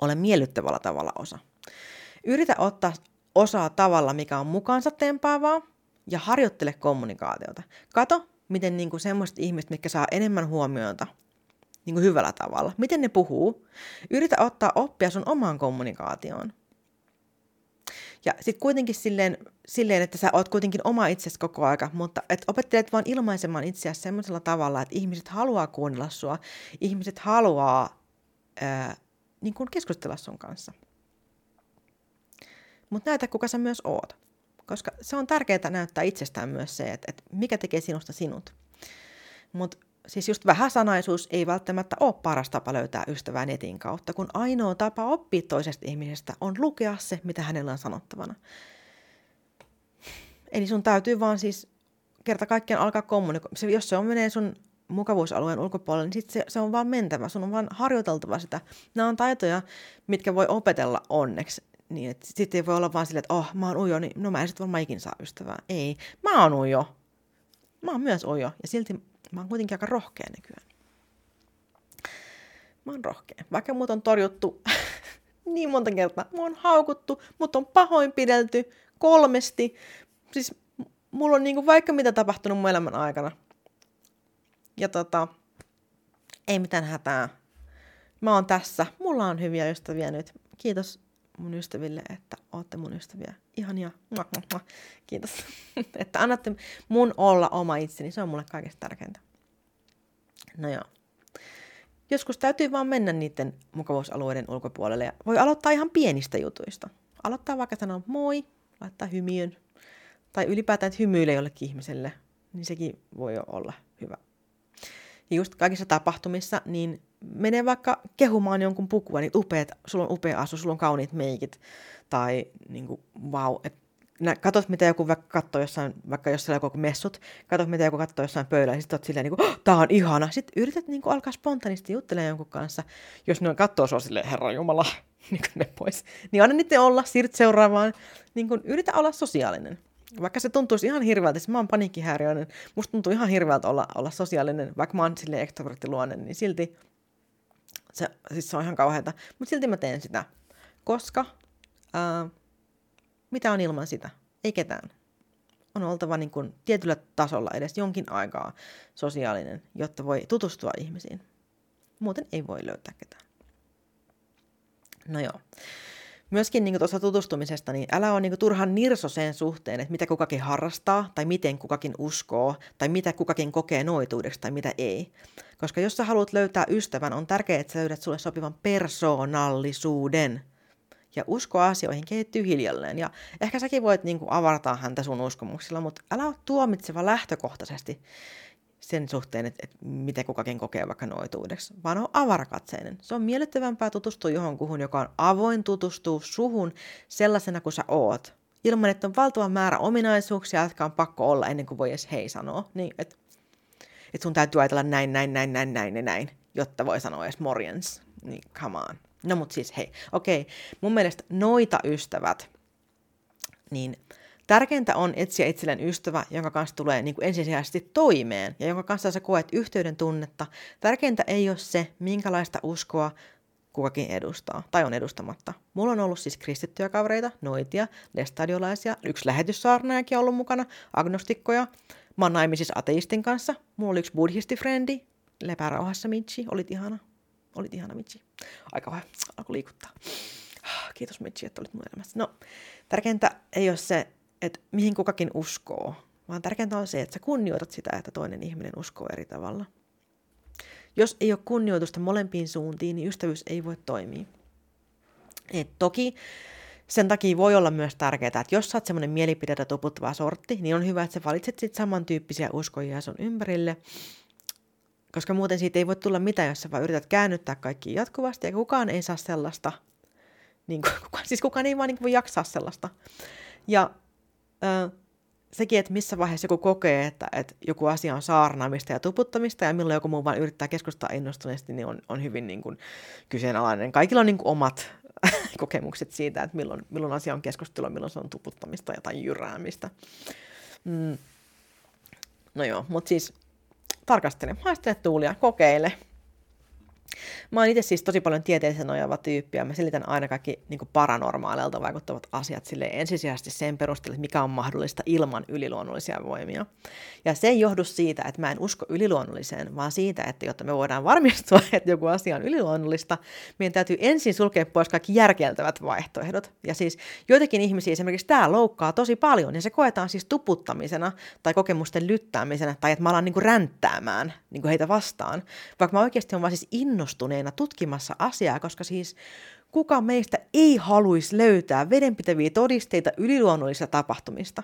Ole miellyttävällä tavalla osa. Yritä ottaa osaa tavalla, mikä on mukaansa tempaavaa ja harjoittele kommunikaatiota. Kato, miten niin kuin semmoiset ihmiset, mitkä saa enemmän huomiota niin kuin hyvällä tavalla, miten ne puhuu. Yritä ottaa oppia sun omaan kommunikaatioon. Ja sitten kuitenkin silleen, silleen, että sä oot kuitenkin oma itsesi koko aika, mutta et opettelet vaan ilmaisemaan itseäsi semmoisella tavalla, että ihmiset haluaa kuunnella sua, ihmiset haluaa ää, niin kuin keskustella sun kanssa. Mutta näytä, kuka sä myös oot. Koska se on tärkeää näyttää itsestään myös se, että, että mikä tekee sinusta sinut. Mutta siis just vähäsanaisuus ei välttämättä ole paras tapa löytää ystävää netin kautta, kun ainoa tapa oppia toisesta ihmisestä on lukea se, mitä hänellä on sanottavana. Eli sun täytyy vaan siis kerta kaikkiaan alkaa kommunikoida. Jos se on menee sun mukavuusalueen ulkopuolelle, niin sit se, se on vaan mentävä. Sun on vaan harjoiteltava sitä. Nämä on taitoja, mitkä voi opetella onneksi. Niin, sitten ei voi olla vaan silleen, että oh, mä oon ujo, niin no mä en sitten varmaan ikin saa ystävää. Ei, mä oon ujo. Mä oon myös ujo. Ja silti mä oon kuitenkin aika rohkea nykyään. Mä oon rohkea. Vaikka mut on torjuttu niin monta kertaa. Mä oon haukuttu, mut on pahoinpidelty kolmesti. Siis mulla on niinku vaikka mitä tapahtunut mun elämän aikana. Ja tota, ei mitään hätää. Mä oon tässä. Mulla on hyviä ystäviä nyt. Kiitos mun ystäville, että ootte mun ystäviä. Ihania. Mua, mua, mua. Kiitos. että annatte mun olla oma itseni. Se on mulle kaikista tärkeintä. No joo. Joskus täytyy vaan mennä niiden mukavuusalueiden ulkopuolelle ja voi aloittaa ihan pienistä jutuista. Aloittaa vaikka sanoa moi, laittaa hymiön. Tai ylipäätään, että hymyilee jollekin ihmiselle, niin sekin voi jo olla hyvä. Ja just kaikissa tapahtumissa, niin mene vaikka kehumaan jonkun pukua, niin upeat, sulla on upea asu, sulla on kauniit meikit, tai niin kuin, wow, että katot, mitä joku vaikka katsoo jossain, vaikka jos siellä on joku messut, katot, mitä joku katsoo jossain pöydällä, ja sitten oot silleen, niin kuin, oh, tää on ihana. Sitten yrität niin kuin, alkaa spontaanisti juttelemaan jonkun kanssa, jos ne katsoo sua silleen, herra jumala, niin kuin ne pois. Niin anna niiden olla, siirryt seuraavaan, niin kuin, yritä olla sosiaalinen. Vaikka se tuntuisi ihan hirveältä, siis mä oon paniikkihäiriöinen, musta tuntuu ihan hirveältä olla, olla sosiaalinen, vaikka mä oon silleen ekstroverttiluonne, niin silti se, siis se on ihan kauheata. Mutta silti mä teen sitä, koska ää, mitä on ilman sitä? Ei ketään. On oltava niin kuin tietyllä tasolla edes jonkin aikaa sosiaalinen, jotta voi tutustua ihmisiin. Muuten ei voi löytää ketään. No joo. Myöskin niin tuossa tutustumisesta, niin älä ole niin turhan nirso sen suhteen, että mitä kukakin harrastaa, tai miten kukakin uskoo, tai mitä kukakin kokee noituudeksi, tai mitä ei. Koska jos sä haluat löytää ystävän, on tärkeää, että sä löydät sulle sopivan persoonallisuuden. Ja usko asioihin kehittyy hiljalleen. Ja ehkä säkin voit niin kuin avartaa häntä sun uskomuksilla, mutta älä ole tuomitseva lähtökohtaisesti sen suhteen, että, että miten kukakin kokee vaikka noituudeksi, vaan on avarakatseinen. Se on miellyttävämpää tutustua johonkuhun, joka on avoin tutustua suhun sellaisena kuin sä oot, ilman että on valtava määrä ominaisuuksia, jotka on pakko olla ennen kuin voi edes hei sanoa. Niin, että, että sun täytyy ajatella näin, näin, näin, näin, näin ja näin, jotta voi sanoa edes morjens. Niin, come on. No mut siis hei, okei, mun mielestä noita ystävät, niin Tärkeintä on etsiä itselleen ystävä, jonka kanssa tulee niin kuin ensisijaisesti toimeen ja jonka kanssa sä koet yhteyden tunnetta. Tärkeintä ei ole se, minkälaista uskoa kukakin edustaa tai on edustamatta. Mulla on ollut siis kristittyjä kavereita, noitia, lestadiolaisia, yksi lähetyssaarnaajakin ollut mukana, agnostikkoja. Mä oon naimisissa ateistin kanssa. Mulla oli yksi buddhistifrendi, lepärauhassa Michi, olit ihana. Olit ihana Michi. Aika vähän, alkoi liikuttaa. Kiitos Michi, että olit mun elämässä. No, tärkeintä ei ole se, että mihin kukakin uskoo, vaan tärkeintä on se, että sä kunnioitat sitä, että toinen ihminen uskoo eri tavalla. Jos ei ole kunnioitusta molempiin suuntiin, niin ystävyys ei voi toimia. Et toki sen takia voi olla myös tärkeää, että jos sä oot semmoinen mielipiteitä tuputtava sortti, niin on hyvä, että sä valitset sit samantyyppisiä uskojia sun ympärille, koska muuten siitä ei voi tulla mitään, jos sä vaan yrität käännyttää kaikki jatkuvasti, ja kukaan ei saa sellaista Niin kuin, kuka, siis kukaan ei vaan niin kuin voi jaksaa sellaista. Ja ö, sekin, että missä vaiheessa joku kokee, että, että joku asia on saarnaamista ja tuputtamista, ja milloin joku muu vaan yrittää keskustaa innostuneesti, niin on, on hyvin niin kuin, kyseenalainen. Kaikilla on niin kuin, omat kokemukset siitä, että milloin, milloin asia on keskustelua, milloin se on tuputtamista tai jyräämistä. Mm. No joo, mutta siis tarkastele, haistele tuulia, kokeile. Mä oon itse siis tosi paljon tieteeseen nojaava tyyppi ja mä selitän aina kaikki niin paranormaaleilta vaikuttavat asiat sille ensisijaisesti sen perusteella, mikä on mahdollista ilman yliluonnollisia voimia. Ja se ei johdu siitä, että mä en usko yliluonnolliseen, vaan siitä, että jotta me voidaan varmistua, että joku asia on yliluonnollista, meidän täytyy ensin sulkea pois kaikki järkeltävät vaihtoehdot. Ja siis joitakin ihmisiä esimerkiksi tämä loukkaa tosi paljon ja se koetaan siis tuputtamisena tai kokemusten lyttäämisenä tai että mä alan niin ränttäämään niin heitä vastaan, vaikka mä oikeasti on vaan siis innostuneena tutkimassa asiaa, koska siis kuka meistä ei haluaisi löytää vedenpitäviä todisteita yliluonnollisista tapahtumista.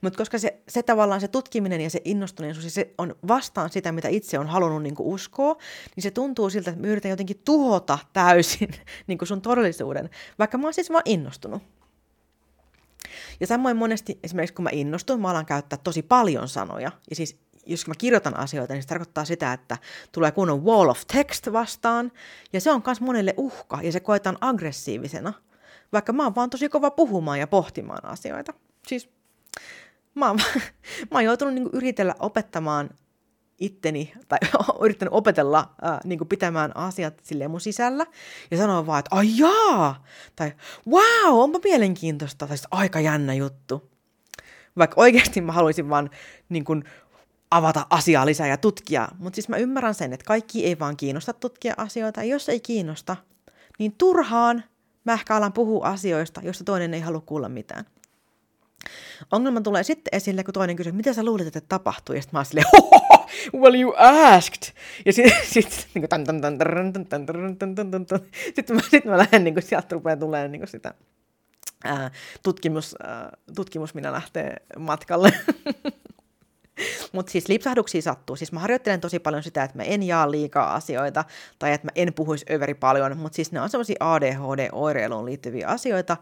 Mutta koska se, se tavallaan se tutkiminen ja se innostuneisuus, se on vastaan sitä, mitä itse on halunnut niin uskoa, niin se tuntuu siltä, että me yritän jotenkin tuhota täysin niin sun todellisuuden, vaikka mä oon siis vaan innostunut. Ja samoin monesti esimerkiksi kun mä innostun, mä alan käyttää tosi paljon sanoja. Ja siis jos mä kirjoitan asioita, niin se tarkoittaa sitä, että tulee kunnon wall of text vastaan, ja se on myös monelle uhka, ja se koetaan aggressiivisena, vaikka mä oon vaan tosi kova puhumaan ja pohtimaan asioita. Siis mä oon, mä oon joutunut niin yritellä opettamaan itteni, tai yrittänyt opetella ää, niin pitämään asiat silleen mun sisällä, ja sanoa vaan, että ai jaa, tai wow, onpa mielenkiintoista, tai aika jännä juttu. Vaikka oikeasti mä haluaisin vaan niin kuin, avata asiaa lisää ja tutkia. Mutta siis mä ymmärrän sen, että kaikki ei vaan kiinnosta tutkia asioita. Jos ei kiinnosta, niin turhaan mä ehkä alan puhua asioista, joista toinen ei halua kuulla mitään. Ongelma tulee sitten esille, kun toinen kysyy, mitä sä luulet, että tapahtuu? Ja sitten mä oon silleen, well you asked. Ja sitten sit, niin mä, lähden, niin kuin, sieltä rupeaa tulemaan niin sitä ää, tutkimus, ää, tutkimus, minä lähtee matkalle. Mutta siis lipsahduksia sattuu. Siis mä harjoittelen tosi paljon sitä, että mä en jaa liikaa asioita tai että mä en puhuisi överi paljon, mutta siis ne on semmoisia ADHD-oireiluun liittyviä asioita.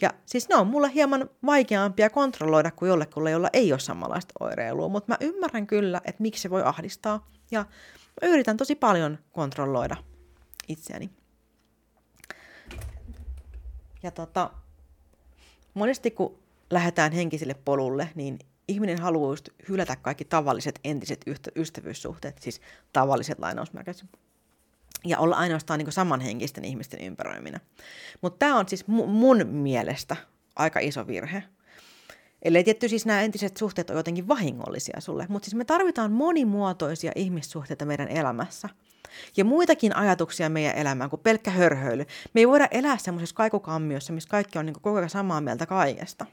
Ja siis ne on mulle hieman vaikeampia kontrolloida kuin jollekulle, jolla ei ole samanlaista oireilua, mutta mä ymmärrän kyllä, että miksi se voi ahdistaa. Ja mä yritän tosi paljon kontrolloida itseäni. Ja tota, monesti kun lähdetään henkiselle polulle, niin ihminen haluaa just hylätä kaikki tavalliset entiset ystävyyssuhteet, siis tavalliset lainausmerkit, ja olla ainoastaan niin samanhenkisten ihmisten ympäröiminä. Mutta tämä on siis mun mielestä aika iso virhe. Eli tietty siis nämä entiset suhteet on jotenkin vahingollisia sulle, mutta siis me tarvitaan monimuotoisia ihmissuhteita meidän elämässä. Ja muitakin ajatuksia meidän elämään kuin pelkkä hörhöily. Me ei voida elää semmoisessa kaikukammiossa, missä kaikki on niin koko ajan samaa mieltä kaikesta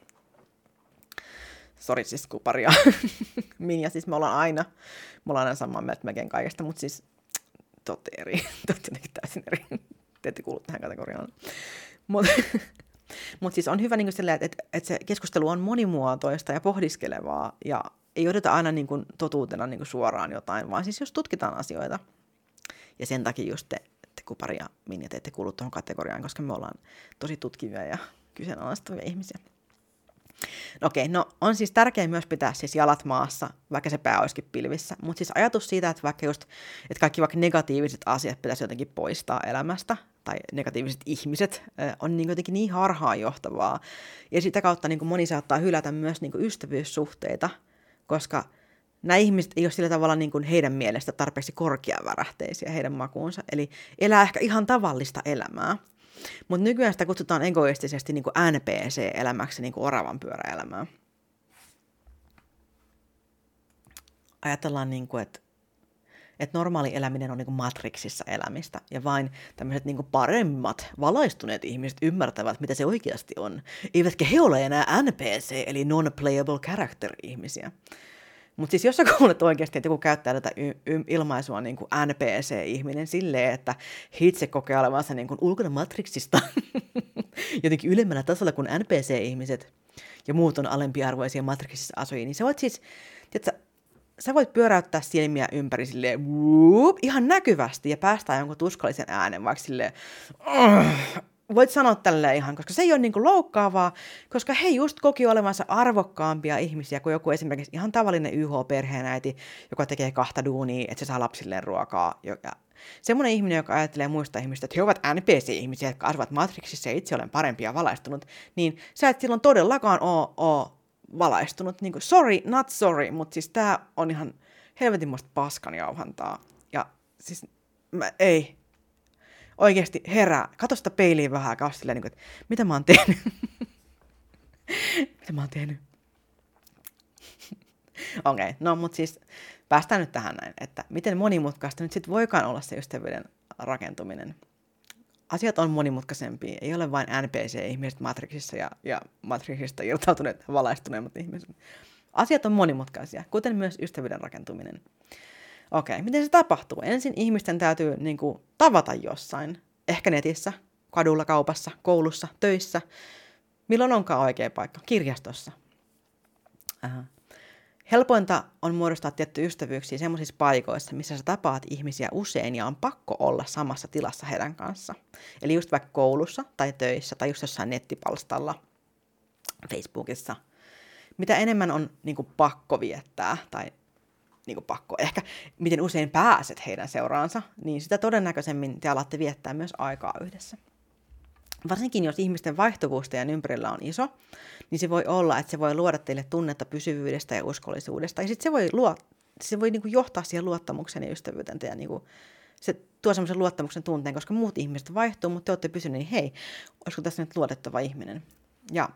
sori siis Kupari ja Minja, siis me ollaan aina, me ollaan aina samaa mieltä melkein kaikesta, mutta siis totte eri, totte täysin eri, te ette kuulu tähän kategoriaan. Mutta mut siis on hyvä niin sillä, että, että, se keskustelu on monimuotoista ja pohdiskelevaa ja ei odota aina niin kuin totuutena niin kuin suoraan jotain, vaan siis jos tutkitaan asioita. Ja sen takia just te, te Kupari ja Minja, te ette kuulu tuohon kategoriaan, koska me ollaan tosi tutkivia ja kyseenalaistavia ihmisiä. No okei, no on siis tärkeää myös pitää siis jalat maassa, vaikka se pää olisikin pilvissä. Mutta siis ajatus siitä, että vaikka just, että kaikki vaikka negatiiviset asiat pitäisi jotenkin poistaa elämästä, tai negatiiviset ihmiset, on niin jotenkin niin harhaanjohtavaa. Ja sitä kautta niin moni saattaa hylätä myös niin ystävyyssuhteita, koska nämä ihmiset ei ole sillä tavalla niin kuin heidän mielestä tarpeeksi korkeavärähteisiä heidän makuunsa. Eli elää ehkä ihan tavallista elämää. Mutta nykyään sitä kutsutaan egoistisesti niin kuin NPC-elämäksi, niin kuin oravan pyöräelämää. Ajatellaan, niin kuin, että että normaali eläminen on niin matriksissa elämistä, ja vain tämmöiset niin paremmat, valaistuneet ihmiset ymmärtävät, mitä se oikeasti on. Eivätkä he ole enää NPC, eli non-playable character-ihmisiä. Mutta siis jos sä kuulet oikeasti, että joku käyttää tätä y- y- ilmaisua niin kuin NPC-ihminen silleen, että he itse kokee olevansa niin kuin ulkona matriksista jotenkin ylemmällä tasolla kuin NPC-ihmiset ja muut on alempiarvoisia matriksissa asujia, niin sä voit siis, tiedätkö, sä voit pyöräyttää silmiä ympäri silleen, whoop, ihan näkyvästi ja päästää jonkun tuskallisen äänen, vaikka silleen, voit sanoa tälleen ihan, koska se ei ole niin kuin loukkaavaa, koska he just koki olevansa arvokkaampia ihmisiä kuin joku esimerkiksi ihan tavallinen YH-perheenäiti, joka tekee kahta duunia, että se saa lapsilleen ruokaa. Joka, semmoinen ihminen, joka ajattelee muista ihmistä, että he ovat NPC-ihmisiä, jotka asuvat Matrixissa ja itse olen parempi ja valaistunut, niin sä et silloin todellakaan ole, ole valaistunut. Niin kuin, sorry, not sorry, mutta siis tää on ihan helvetin paskan jauhantaa. Ja siis mä, ei, oikeasti herää, katso sitä peiliin vähän ja niin kuin, että mitä mä oon tehnyt. mitä mä oon tehnyt. Okei, okay, no mutta siis päästään nyt tähän näin, että miten monimutkaista nyt sitten voikaan olla se ystävyyden rakentuminen. Asiat on monimutkaisempia, ei ole vain NPC-ihmiset Matrixissa ja, ja Matrixista irtautuneet valaistuneemmat ihmiset. Asiat on monimutkaisia, kuten myös ystävyyden rakentuminen. Okei, miten se tapahtuu? Ensin ihmisten täytyy niin kuin, tavata jossain, ehkä netissä, kadulla, kaupassa, koulussa, töissä. Milloin onkaan oikea paikka? Kirjastossa. Aha. Helpointa on muodostaa tietty ystävyyksiä sellaisissa paikoissa, missä sä tapaat ihmisiä usein ja on pakko olla samassa tilassa heidän kanssa. Eli just vaikka koulussa tai töissä tai just jossain nettipalstalla, Facebookissa. Mitä enemmän on niin kuin, pakko viettää tai niin kuin pakko, ehkä miten usein pääset heidän seuraansa, niin sitä todennäköisemmin te alatte viettää myös aikaa yhdessä. Varsinkin jos ihmisten vaihtuvuus teidän ympärillä on iso, niin se voi olla, että se voi luoda teille tunnetta pysyvyydestä ja uskollisuudesta. Ja sitten se voi, luo, se voi niin kuin johtaa siihen luottamukseen ja ystävyyteen. Ja niin kuin, se tuo semmoisen luottamuksen tunteen, koska muut ihmiset vaihtuu, mutta te olette pysyneet, niin hei, olisiko tässä nyt luotettava ihminen? Ja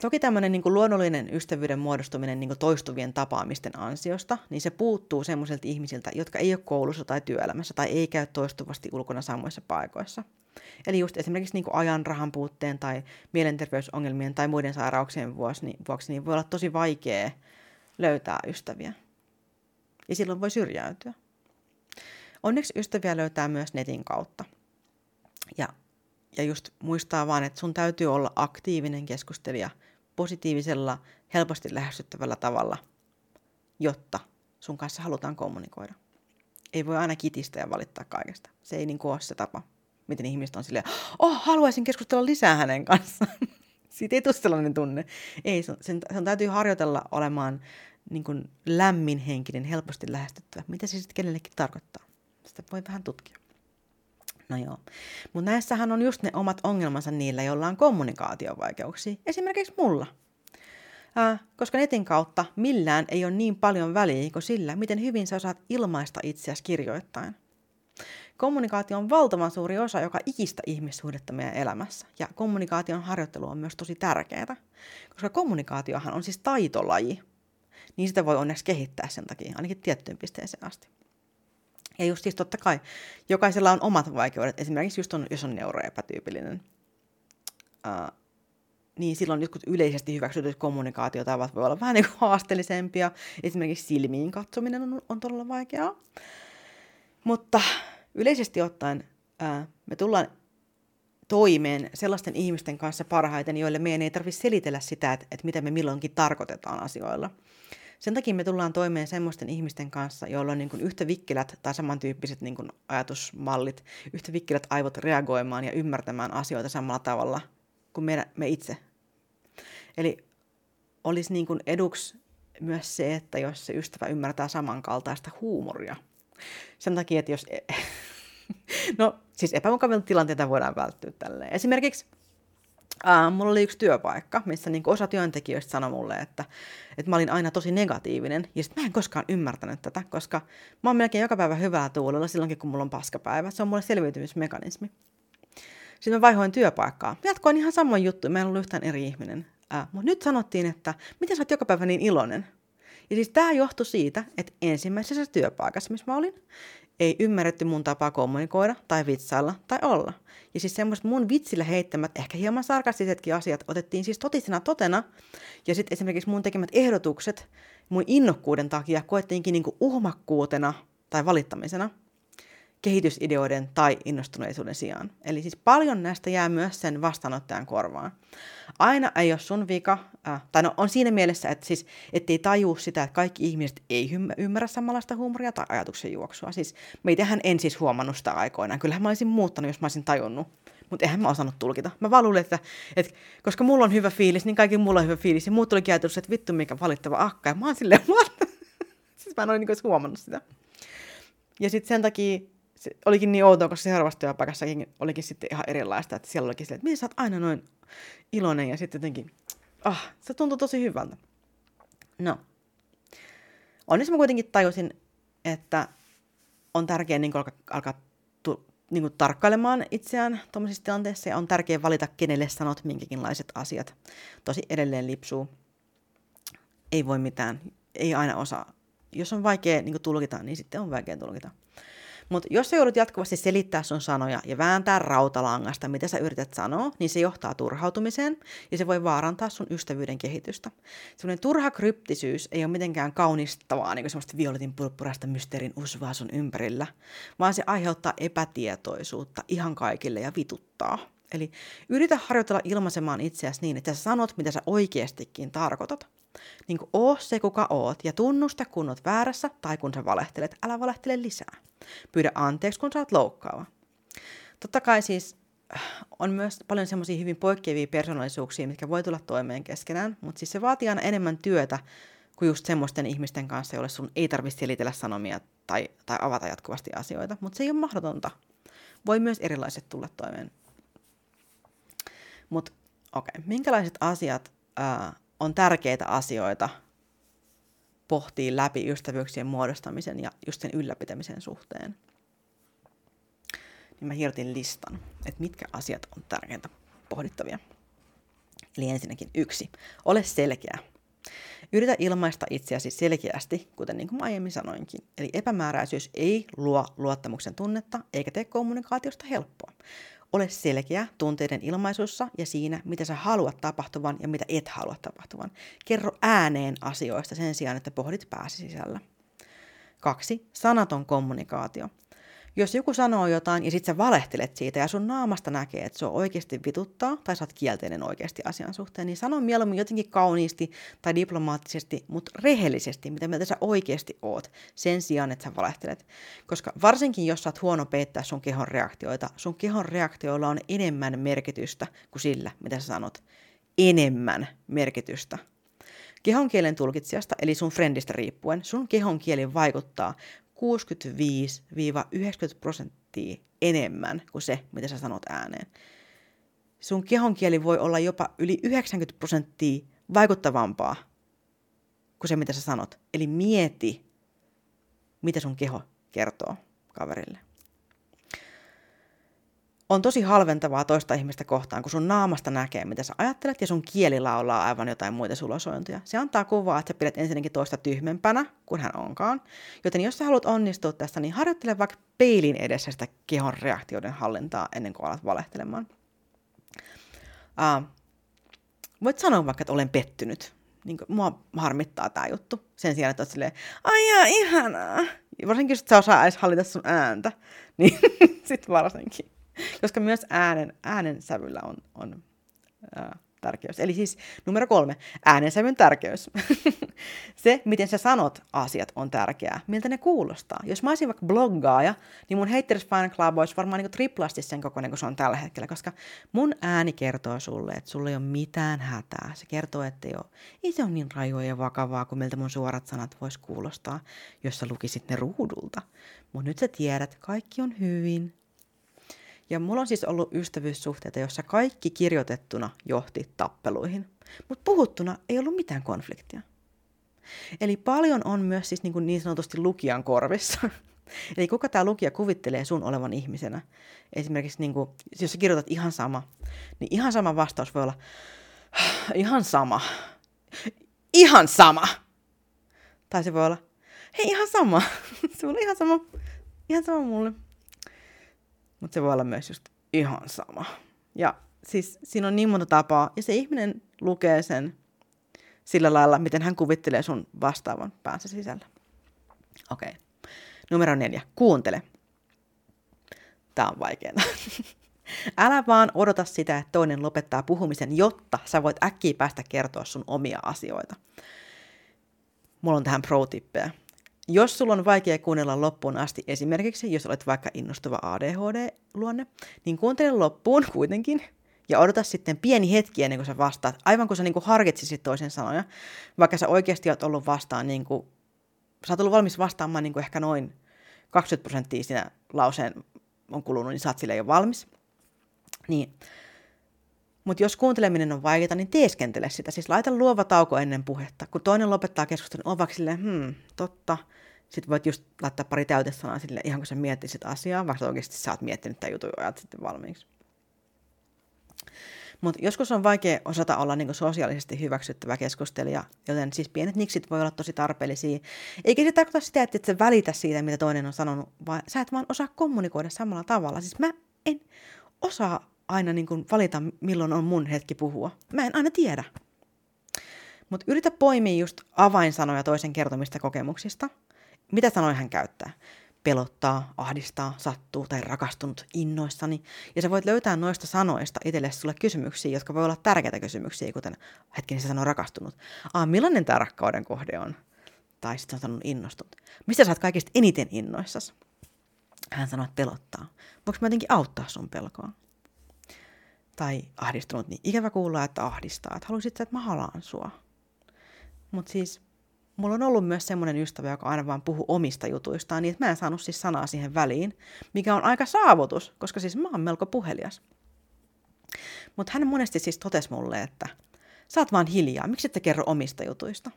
Toki tämmöinen niin luonnollinen ystävyyden muodostuminen niin toistuvien tapaamisten ansiosta, niin se puuttuu semmoisilta ihmisiltä, jotka ei ole koulussa tai työelämässä tai ei käy toistuvasti ulkona samoissa paikoissa. Eli just esimerkiksi niin ajan, rahan puutteen tai mielenterveysongelmien tai muiden sairauksien vuoksi niin, vuoksi niin voi olla tosi vaikea löytää ystäviä. Ja silloin voi syrjäytyä. Onneksi ystäviä löytää myös netin kautta. Ja ja just muistaa vaan, että sun täytyy olla aktiivinen keskustelija positiivisella, helposti lähestyttävällä tavalla, jotta sun kanssa halutaan kommunikoida. Ei voi aina kitistä ja valittaa kaikesta. Se ei niin ole se tapa, miten ihmiset on silleen, oh, haluaisin keskustella lisää hänen kanssaan. Siitä ei tule sellainen tunne. Ei, sen, sen täytyy harjoitella olemaan niin kuin lämminhenkinen, helposti lähestyttävä. Mitä se sitten kenellekin tarkoittaa? Sitä voi vähän tutkia. No joo. Mutta näissähän on just ne omat ongelmansa niillä, joilla on kommunikaatiovaikeuksia. Esimerkiksi mulla. Äh, koska netin kautta millään ei ole niin paljon väliä kuin sillä, miten hyvin sä osaat ilmaista itseäsi kirjoittain. Kommunikaatio on valtavan suuri osa joka ikistä ihmissuhdetta meidän elämässä. Ja kommunikaation harjoittelu on myös tosi tärkeää. Koska kommunikaatiohan on siis taitolaji. Niin sitä voi onneksi kehittää sen takia, ainakin tiettyyn pisteeseen asti. Ja just siis totta kai, jokaisella on omat vaikeudet. Esimerkiksi just on, jos on neuroepätyypillinen, uh, niin silloin jotkut yleisesti hyväksytyt kommunikaatiotavat voi olla vähän niin haasteellisempia. Esimerkiksi silmiin katsominen on, on todella vaikeaa. Mutta yleisesti ottaen ää, me tullaan toimeen sellaisten ihmisten kanssa parhaiten, joille meidän ei tarvitse selitellä sitä, että, että mitä me milloinkin tarkoitetaan asioilla. Sen takia me tullaan toimeen semmoisten ihmisten kanssa, joilla on niin kuin yhtä vikkelät tai samantyyppiset niin kuin ajatusmallit, yhtä vikkelät aivot reagoimaan ja ymmärtämään asioita samalla tavalla kuin me, me itse. Eli olisi niin kuin eduksi myös se, että jos se ystävä ymmärtää samankaltaista huumoria. Sen takia, että jos... E- no, siis epämukavilta tilanteita voidaan välttyä tälleen. Esimerkiksi Uh, mulla oli yksi työpaikka, missä niin osa työntekijöistä sanoi mulle, että, että mä olin aina tosi negatiivinen. Ja sitten mä en koskaan ymmärtänyt tätä, koska mä oon melkein joka päivä hyvää tuulella silloinkin, kun mulla on paskapäivä. Se on mulle selviytymismekanismi. Sitten mä vaihoin työpaikkaa. Jatkoin ihan samoin juttu, mä en ollut yhtään eri ihminen. Uh, Mutta nyt sanottiin, että miten sä oot joka päivä niin iloinen? Ja siis tämä johtui siitä, että ensimmäisessä työpaikassa, missä mä olin, ei ymmärretty mun tapaa kommunikoida tai vitsailla tai olla. Ja siis semmoiset mun vitsillä heittämät, ehkä hieman sarkastisetkin asiat otettiin siis totisena totena. Ja sitten esimerkiksi mun tekemät ehdotukset mun innokkuuden takia koettiinkin niinku uhmakkuutena tai valittamisena – kehitysideoiden tai innostuneisuuden sijaan. Eli siis paljon näistä jää myös sen vastaanottajan korvaan. Aina ei ole sun vika, äh, tai no on siinä mielessä, että siis ettei tajuu sitä, että kaikki ihmiset ei ymmärrä samanlaista huumoria tai ajatuksen juoksua. Siis meitähän en siis huomannut sitä aikoinaan. Kyllähän mä olisin muuttanut, jos mä olisin tajunnut. Mutta eihän mä osannut tulkita. Mä vaan luulin, että, että koska mulla on hyvä fiilis, niin kaikki mulla on hyvä fiilis. Ja muut tuli ajatus, että vittu mikä valittava akka. Ja mä oon silleen, what? siis mä en ole niin huomannut sitä. Ja sitten sen takia se olikin niin outoa, koska seuraavassa työpaikassakin olikin sitten ihan erilaista, että siellä olikin silleen, että miten sä oot aina noin iloinen ja sitten jotenkin, ah, se tuntui tosi hyvältä. No, onneksi mä kuitenkin tajusin, että on tärkeää niin alkaa, alkaa tu, niin tarkkailemaan itseään tuommoisissa tilanteissa ja on tärkeää valita, kenelle sanot minkäkinlaiset asiat. Tosi edelleen lipsuu. Ei voi mitään, ei aina osaa. Jos on vaikea niin tulkita, niin sitten on vaikea tulkita. Mutta jos sä joudut jatkuvasti selittää sun sanoja ja vääntää rautalangasta, mitä sä yrität sanoa, niin se johtaa turhautumiseen ja se voi vaarantaa sun ystävyyden kehitystä. Sellainen turha kryptisyys ei ole mitenkään kaunistavaa, niin kuin semmoista violetin purppuraista mysteerin usvaa sun ympärillä, vaan se aiheuttaa epätietoisuutta ihan kaikille ja vituttaa. Eli yritä harjoitella ilmaisemaan itseäsi niin, että sä sanot, mitä sä oikeastikin tarkoitat. Niin kuin oo se, kuka oot, ja tunnusta, kun oot väärässä tai kun sä valehtelet. Älä valehtele lisää. Pyydä anteeksi, kun sä oot loukkaava. Totta kai siis äh, on myös paljon semmoisia hyvin poikkeavia persoonallisuuksia, mitkä voi tulla toimeen keskenään, mutta siis se vaatii aina enemmän työtä kuin just semmoisten ihmisten kanssa, joille sun ei tarvitse selitellä sanomia tai, tai avata jatkuvasti asioita, mutta se ei ole mahdotonta. Voi myös erilaiset tulla toimeen. Mutta okei, okay. minkälaiset asiat ää, on tärkeitä asioita pohtii läpi ystävyyksien muodostamisen ja just sen ylläpitämisen suhteen. Niin mä hirtin listan, että mitkä asiat on tärkeintä pohdittavia. Eli ensinnäkin yksi, ole selkeä. Yritä ilmaista itseäsi selkeästi, kuten niin kuin aiemmin sanoinkin. Eli epämääräisyys ei luo luottamuksen tunnetta eikä tee kommunikaatiosta helppoa. Ole selkeä tunteiden ilmaisussa ja siinä, mitä sä haluat tapahtuvan ja mitä et halua tapahtuvan. Kerro ääneen asioista sen sijaan, että pohdit pääsi sisällä. Kaksi. Sanaton kommunikaatio. Jos joku sanoo jotain ja sit sä valehtelet siitä ja sun naamasta näkee, että se on oikeasti vituttaa tai sä oot kielteinen oikeasti asian suhteen, niin sano mieluummin jotenkin kauniisti tai diplomaattisesti, mutta rehellisesti, mitä mieltä sä oikeasti oot, sen sijaan, että sä valehtelet. Koska varsinkin jos sä oot huono peittää sun kehon reaktioita, sun kehon reaktioilla on enemmän merkitystä kuin sillä, mitä sä sanot. Enemmän merkitystä. Kehonkielen tulkitsijasta, eli sun friendistä riippuen, sun kehon kieli vaikuttaa 65-90 prosenttia enemmän kuin se, mitä sä sanot ääneen. Sun kehonkieli voi olla jopa yli 90 prosenttia vaikuttavampaa kuin se, mitä sä sanot. Eli mieti, mitä sun keho kertoo kaverille on tosi halventavaa toista ihmistä kohtaan, kun sun naamasta näkee, mitä sä ajattelet, ja sun kieli laulaa aivan jotain muita sulosointuja. Se antaa kuvaa, että sä pidät ensinnäkin toista tyhmempänä kuin hän onkaan. Joten jos sä haluat onnistua tästä, niin harjoittele vaikka peilin edessä sitä kehon reaktioiden hallintaa ennen kuin alat valehtelemaan. Uh, voit sanoa vaikka, että olen pettynyt. Niin kuin, mua harmittaa tämä juttu. Sen sijaan, että oot silleen, ai jaa, ihanaa. Varsinkin, jos sä osaa edes hallita sun ääntä, niin sitten varsinkin. Koska myös äänen, äänensävyllä on, on ää, tärkeys. Eli siis numero kolme, äänensävyn tärkeys. se, miten sä sanot asiat, on tärkeää. Miltä ne kuulostaa. Jos mä olisin vaikka bloggaaja, niin mun Haters Fan Club olisi varmaan niin triplasti sen kokoinen kuin se on tällä hetkellä, koska mun ääni kertoo sulle, että sulle ei ole mitään hätää. Se kertoo, että ole, ei se ole niin rajoja ja vakavaa kuin miltä mun suorat sanat vois kuulostaa, jos sä lukisit ne ruudulta. Mutta nyt sä tiedät, kaikki on hyvin, ja mulla on siis ollut ystävyyssuhteita, jossa kaikki kirjoitettuna johti tappeluihin, mutta puhuttuna ei ollut mitään konfliktia. Eli paljon on myös siis niin, kuin niin sanotusti lukijan korvissa. Eli kuka tämä lukija kuvittelee sun olevan ihmisenä? Esimerkiksi niin kuin, jos sä kirjoitat ihan sama, niin ihan sama vastaus voi olla ihan sama. Ihan sama. Tai se voi olla, hei ihan sama. se voi olla ihan sama. Ihan sama mulle mutta se voi olla myös just ihan sama. Ja siis siinä on niin monta tapaa, ja se ihminen lukee sen sillä lailla, miten hän kuvittelee sun vastaavan päänsä sisällä. Okei. Okay. Numero neljä. Kuuntele. Tämä on vaikeaa. Älä vaan odota sitä, että toinen lopettaa puhumisen, jotta sä voit äkkiä päästä kertoa sun omia asioita. Mulla on tähän pro-tippejä. Jos sulla on vaikea kuunnella loppuun asti, esimerkiksi jos olet vaikka innostuva ADHD-luonne, niin kuuntele loppuun kuitenkin ja odota sitten pieni hetki ennen kuin sä vastaat, aivan kun sä niin kuin harkitsisit toisen sanoja, vaikka sä oikeasti oot ollut vastaan, niin kuin, sä oot ollut valmis vastaamaan niin kuin ehkä noin 20 prosenttia siinä lauseen on kulunut, niin sä oot sille jo valmis. Niin. Mutta jos kuunteleminen on vaikeaa, niin teeskentele sitä. Siis laita luova tauko ennen puhetta. Kun toinen lopettaa keskustelun, on vaikka silleen, hmm, totta. Sitten voit just laittaa pari täytesanaa sille, ihan kun sä miettisit asiaa, vaikka oikeasti sä oot miettinyt tämän jutun ajat sitten valmiiksi. Mutta joskus on vaikea osata olla niinku sosiaalisesti hyväksyttävä keskustelija, joten siis pienet niksit voi olla tosi tarpeellisia. Eikä se tarkoita sitä, että et sä välitä siitä, mitä toinen on sanonut, vaan sä et vaan osaa kommunikoida samalla tavalla. Siis mä en osaa aina niinku valita, milloin on mun hetki puhua. Mä en aina tiedä. Mutta yritä poimia just avainsanoja toisen kertomista kokemuksista. Mitä sanoja hän käyttää? pelottaa, ahdistaa, sattuu tai rakastunut innoissani. Ja sä voit löytää noista sanoista itsellesi sulle kysymyksiä, jotka voi olla tärkeitä kysymyksiä, kuten hetken se sanoo rakastunut. Aa, millainen tämä rakkauden kohde on? Tai sitten on sanonut innostunut. Mistä sä oot kaikista eniten innoissas? Hän sanoo, että pelottaa. Voinko mä jotenkin auttaa sun pelkoa? Tai ahdistunut, niin ikävä kuulla, että ahdistaa. Että haluaisit, että mä halaan sua. Mutta siis mulla on ollut myös semmoinen ystävä, joka aina vaan puhuu omista jutuistaan, niin että mä en saanut siis sanaa siihen väliin, mikä on aika saavutus, koska siis mä oon melko puhelias. Mutta hän monesti siis totesi mulle, että sä oot vaan hiljaa, miksi et kerro omista jutuista?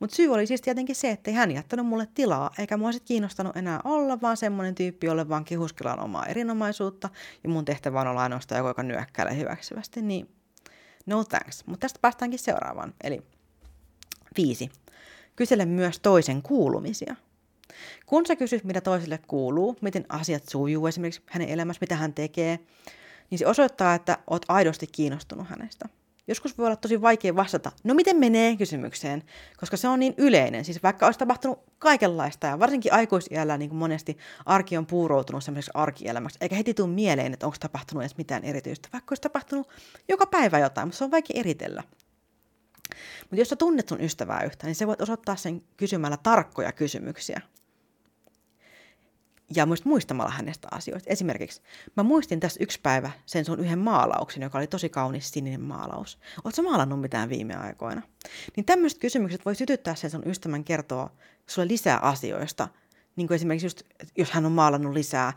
Mutta syy oli siis tietenkin se, että hän jättänyt mulle tilaa, eikä mua sitten kiinnostanut enää olla, vaan semmoinen tyyppi, jolle vaan kehuskellaan omaa erinomaisuutta, ja mun tehtävä on olla ainoastaan joku, joka nyökkäilee hyväksyvästi, niin no thanks. Mutta tästä päästäänkin seuraavaan, eli viisi. Kysele myös toisen kuulumisia. Kun sä kysyt, mitä toiselle kuuluu, miten asiat sujuu esimerkiksi hänen elämässä, mitä hän tekee, niin se osoittaa, että oot aidosti kiinnostunut hänestä. Joskus voi olla tosi vaikea vastata, no miten menee kysymykseen, koska se on niin yleinen. Siis vaikka olisi tapahtunut kaikenlaista ja varsinkin aikuisiällä niin monesti arki on puuroutunut semmoiseksi arkielämäksi, eikä heti tule mieleen, että onko tapahtunut edes mitään erityistä, vaikka olisi tapahtunut joka päivä jotain, mutta se on vaikea eritellä. Mutta jos sä tunnet sun ystävää yhtä, niin sä voit osoittaa sen kysymällä tarkkoja kysymyksiä. Ja myös muistamalla hänestä asioista. Esimerkiksi mä muistin tässä yksi päivä sen sun yhden maalauksen, joka oli tosi kaunis sininen maalaus. Oletko maalannut mitään viime aikoina? Niin tämmöiset kysymykset voi sytyttää sen sun ystävän kertoa sulle lisää asioista. Niin kuin esimerkiksi just, jos hän on maalannut lisää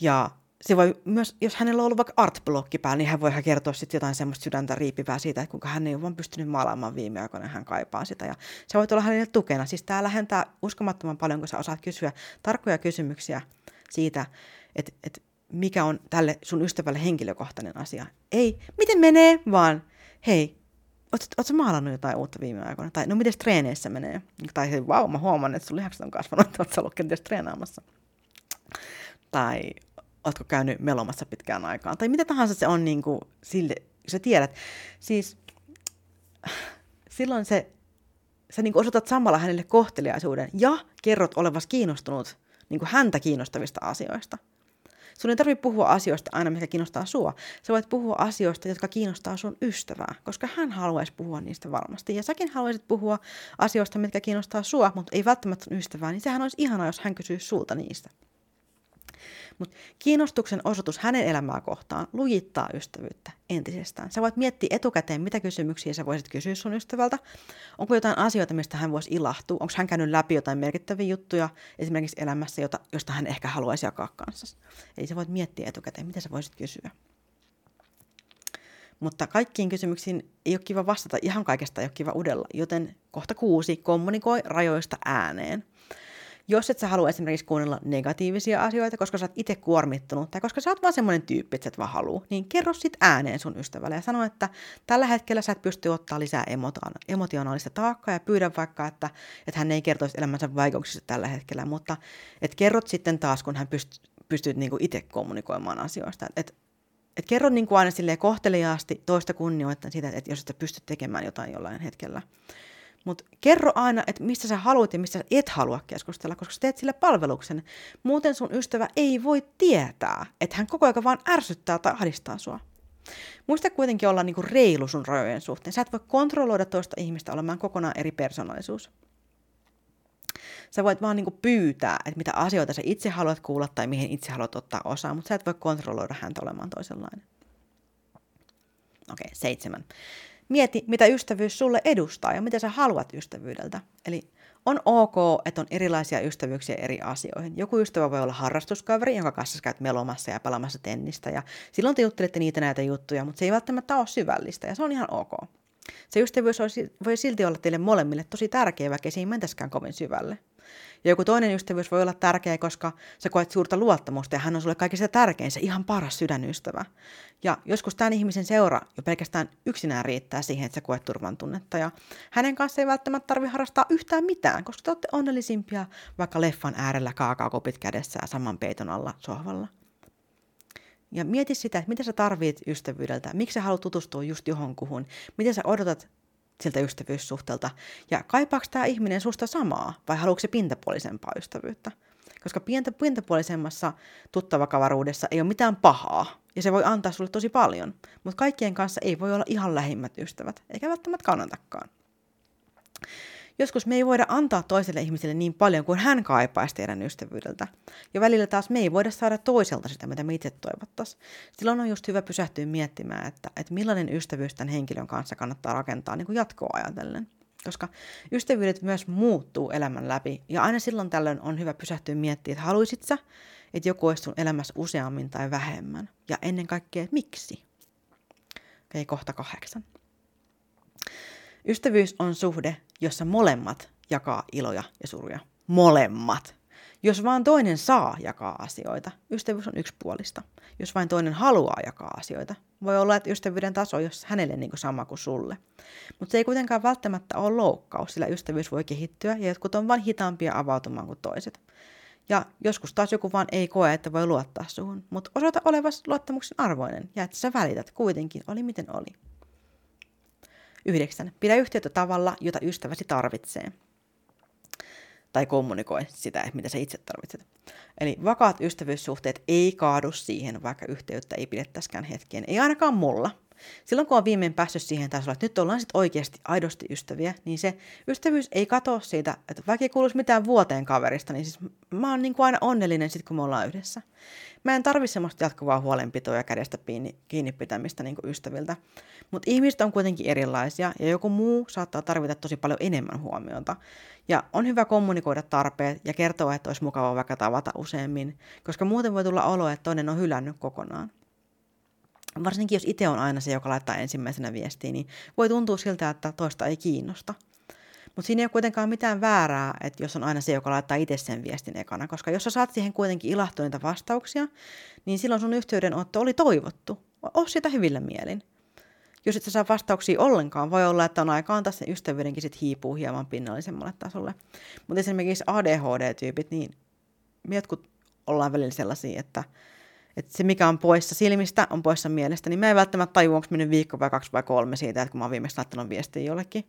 ja se voi myös, jos hänellä on ollut vaikka artblokki päällä, niin hän voi kertoa sitten jotain semmoista sydäntä riipivää siitä, että kuinka hän ei ole vaan pystynyt maalaamaan viime aikoina, hän kaipaa sitä. Ja se voi olla hänelle tukena. Siis tämä lähentää uskomattoman paljon, kun sä osaat kysyä tarkkoja kysymyksiä siitä, että, että mikä on tälle sun ystävälle henkilökohtainen asia. Ei, miten menee, vaan hei, ootko maalannut jotain uutta viime aikoina? Tai no miten treeneissä menee? Tai hei, vau, mä huomaan, että sun lihakset on kasvanut, että ootko ollut kenties treenaamassa? Tai ootko käynyt melomassa pitkään aikaan, tai mitä tahansa se on niin kuin sille, sä tiedät. Siis silloin se, sä niin osoitat samalla hänelle kohteliaisuuden ja kerrot olevas kiinnostunut niin kuin häntä kiinnostavista asioista. Sun ei tarvitse puhua asioista aina, mikä kiinnostaa sua. Sä voit puhua asioista, jotka kiinnostaa sun ystävää, koska hän haluaisi puhua niistä varmasti. Ja säkin haluaisit puhua asioista, mitkä kiinnostaa sua, mutta ei välttämättä sun ystävää, niin sehän olisi ihanaa, jos hän kysyisi sulta niistä. Mutta kiinnostuksen osoitus hänen elämää kohtaan lujittaa ystävyyttä entisestään. Sä voit miettiä etukäteen, mitä kysymyksiä sä voisit kysyä sun ystävältä. Onko jotain asioita, mistä hän voisi ilahtua? Onko hän käynyt läpi jotain merkittäviä juttuja esimerkiksi elämässä, jota, josta hän ehkä haluaisi jakaa kanssa? Eli sä voit miettiä etukäteen, mitä sä voisit kysyä. Mutta kaikkiin kysymyksiin ei ole kiva vastata, ihan kaikesta ei ole kiva udella, joten kohta kuusi, kommunikoi rajoista ääneen. Jos et sä halua esimerkiksi kuunnella negatiivisia asioita, koska sä oot itse kuormittunut, tai koska sä oot vaan semmoinen tyyppi, että sä et vaan halua, niin kerro sit ääneen sun ystävälle ja sano, että tällä hetkellä sä et pysty ottaa lisää emotionaalista taakkaa ja pyydä vaikka, että, että hän ei kertoisi elämänsä vaikeuksista tällä hetkellä, mutta että kerrot sitten taas, kun hän pyst, pystyy niinku itse kommunikoimaan asioista. Et, et kerro niinku aina kohteliaasti toista kunnioittain siitä, että jos et pysty tekemään jotain jollain hetkellä. Mutta kerro aina, että mistä sä haluat ja mistä et halua keskustella, koska sä teet sille palveluksen. Muuten sun ystävä ei voi tietää, että hän koko ajan vaan ärsyttää tai ahdistaa sua. Muista kuitenkin olla niinku reilu sun rajojen suhteen. Sä et voi kontrolloida toista ihmistä olemaan kokonaan eri persoonallisuus. Sä voit vaan niinku pyytää, että mitä asioita sä itse haluat kuulla tai mihin itse haluat ottaa osaa, mutta sä et voi kontrolloida häntä olemaan toisenlainen. Okei, okay, seitsemän. Mieti, mitä ystävyys sulle edustaa ja mitä sä haluat ystävyydeltä. Eli on ok, että on erilaisia ystävyyksiä eri asioihin. Joku ystävä voi olla harrastuskaveri, jonka kanssa käyt melomassa ja pelaamassa tennistä. Ja silloin te juttelette niitä näitä juttuja, mutta se ei välttämättä ole syvällistä ja se on ihan ok. Se ystävyys voi silti olla teille molemmille tosi tärkeä, vaikka ei mentäskään kovin syvälle. Ja joku toinen ystävyys voi olla tärkeä, koska sä koet suurta luottamusta ja hän on sulle kaikista tärkein, se ihan paras sydänystävä. Ja joskus tämän ihmisen seura jo pelkästään yksinään riittää siihen, että sä koet turvan tunnetta. Ja hänen kanssa ei välttämättä tarvi harrastaa yhtään mitään, koska te olette onnellisimpia vaikka leffan äärellä kaakaokopit kädessä ja saman peiton alla sohvalla. Ja mieti sitä, että mitä sä tarvit ystävyydeltä, miksi sä haluat tutustua just johonkuhun, mitä sä odotat siltä ystävyyssuhteelta, ja kaipaako tämä ihminen susta samaa, vai haluatko se pintapuolisempaa ystävyyttä? Koska pientä, pintapuolisemmassa tuttavakavaruudessa ei ole mitään pahaa, ja se voi antaa sulle tosi paljon, mutta kaikkien kanssa ei voi olla ihan lähimmät ystävät, eikä välttämättä kannatakaan. Joskus me ei voida antaa toiselle ihmiselle niin paljon kuin hän kaipaisi teidän ystävyydeltä. Ja välillä taas me ei voida saada toiselta sitä, mitä me itse toivottaisiin. Silloin on just hyvä pysähtyä miettimään, että, että millainen ystävyys tämän henkilön kanssa kannattaa rakentaa niin kuin jatkoa ajatellen. Koska ystävyydet myös muuttuu elämän läpi. Ja aina silloin tällöin on hyvä pysähtyä miettimään, että haluaisit sä, että joku olisi sun elämässä useammin tai vähemmän. Ja ennen kaikkea, miksi? Okei, kohta kahdeksan. Ystävyys on suhde, jossa molemmat jakaa iloja ja suruja. Molemmat. Jos vain toinen saa jakaa asioita, ystävyys on yksipuolista. Jos vain toinen haluaa jakaa asioita, voi olla, että ystävyyden taso on hänelle niin kuin sama kuin sulle. Mutta se ei kuitenkaan välttämättä ole loukkaus, sillä ystävyys voi kehittyä ja jotkut on vain hitaampia avautumaan kuin toiset. Ja joskus taas joku vaan ei koe, että voi luottaa suhun, mutta osoita olevas luottamuksen arvoinen ja että sä välität kuitenkin, oli miten oli. 9. Pidä yhteyttä tavalla, jota ystäväsi tarvitsee. Tai kommunikoi sitä, mitä sä itse tarvitset. Eli vakaat ystävyyssuhteet ei kaadu siihen, vaikka yhteyttä ei pidettäskään hetkeen. Ei ainakaan mulla. Silloin kun on viimein päässyt siihen tasolle, että nyt ollaan sitten oikeasti aidosti ystäviä, niin se ystävyys ei katoa siitä, että vaikka ei kuuluisi mitään vuoteen kaverista, niin siis mä oon niin kuin aina onnellinen sitten, kun me ollaan yhdessä. Mä en tarvi semmoista jatkuvaa huolenpitoa ja kädestä kiinni pitämistä niin ystäviltä. Mutta ihmiset on kuitenkin erilaisia ja joku muu saattaa tarvita tosi paljon enemmän huomiota. Ja on hyvä kommunikoida tarpeet ja kertoa, että olisi mukava vaikka tavata useammin, koska muuten voi tulla olo, että toinen on hylännyt kokonaan. Varsinkin jos itse on aina se, joka laittaa ensimmäisenä viestiä, niin voi tuntua siltä, että toista ei kiinnosta. Mutta siinä ei ole kuitenkaan mitään väärää, että jos on aina se, joka laittaa itse sen viestin ekana, koska jos sä saat siihen kuitenkin ilahtuneita vastauksia, niin silloin sun yhteydenotto oli toivottu. Oo sitä hyvillä mielin. Jos et sä saa vastauksia ollenkaan, voi olla, että on aika antaa sen ystävyydenkin sit hiipuu hieman pinnallisemmalle tasolle. Mutta esimerkiksi ADHD-tyypit, niin me jotkut ollaan välillä sellaisia, että, että se mikä on poissa silmistä, on poissa mielestä, niin mä en välttämättä tajua, onko mennyt viikko vai kaksi vai kolme siitä, että kun mä oon viimeksi laittanut viestiä jollekin.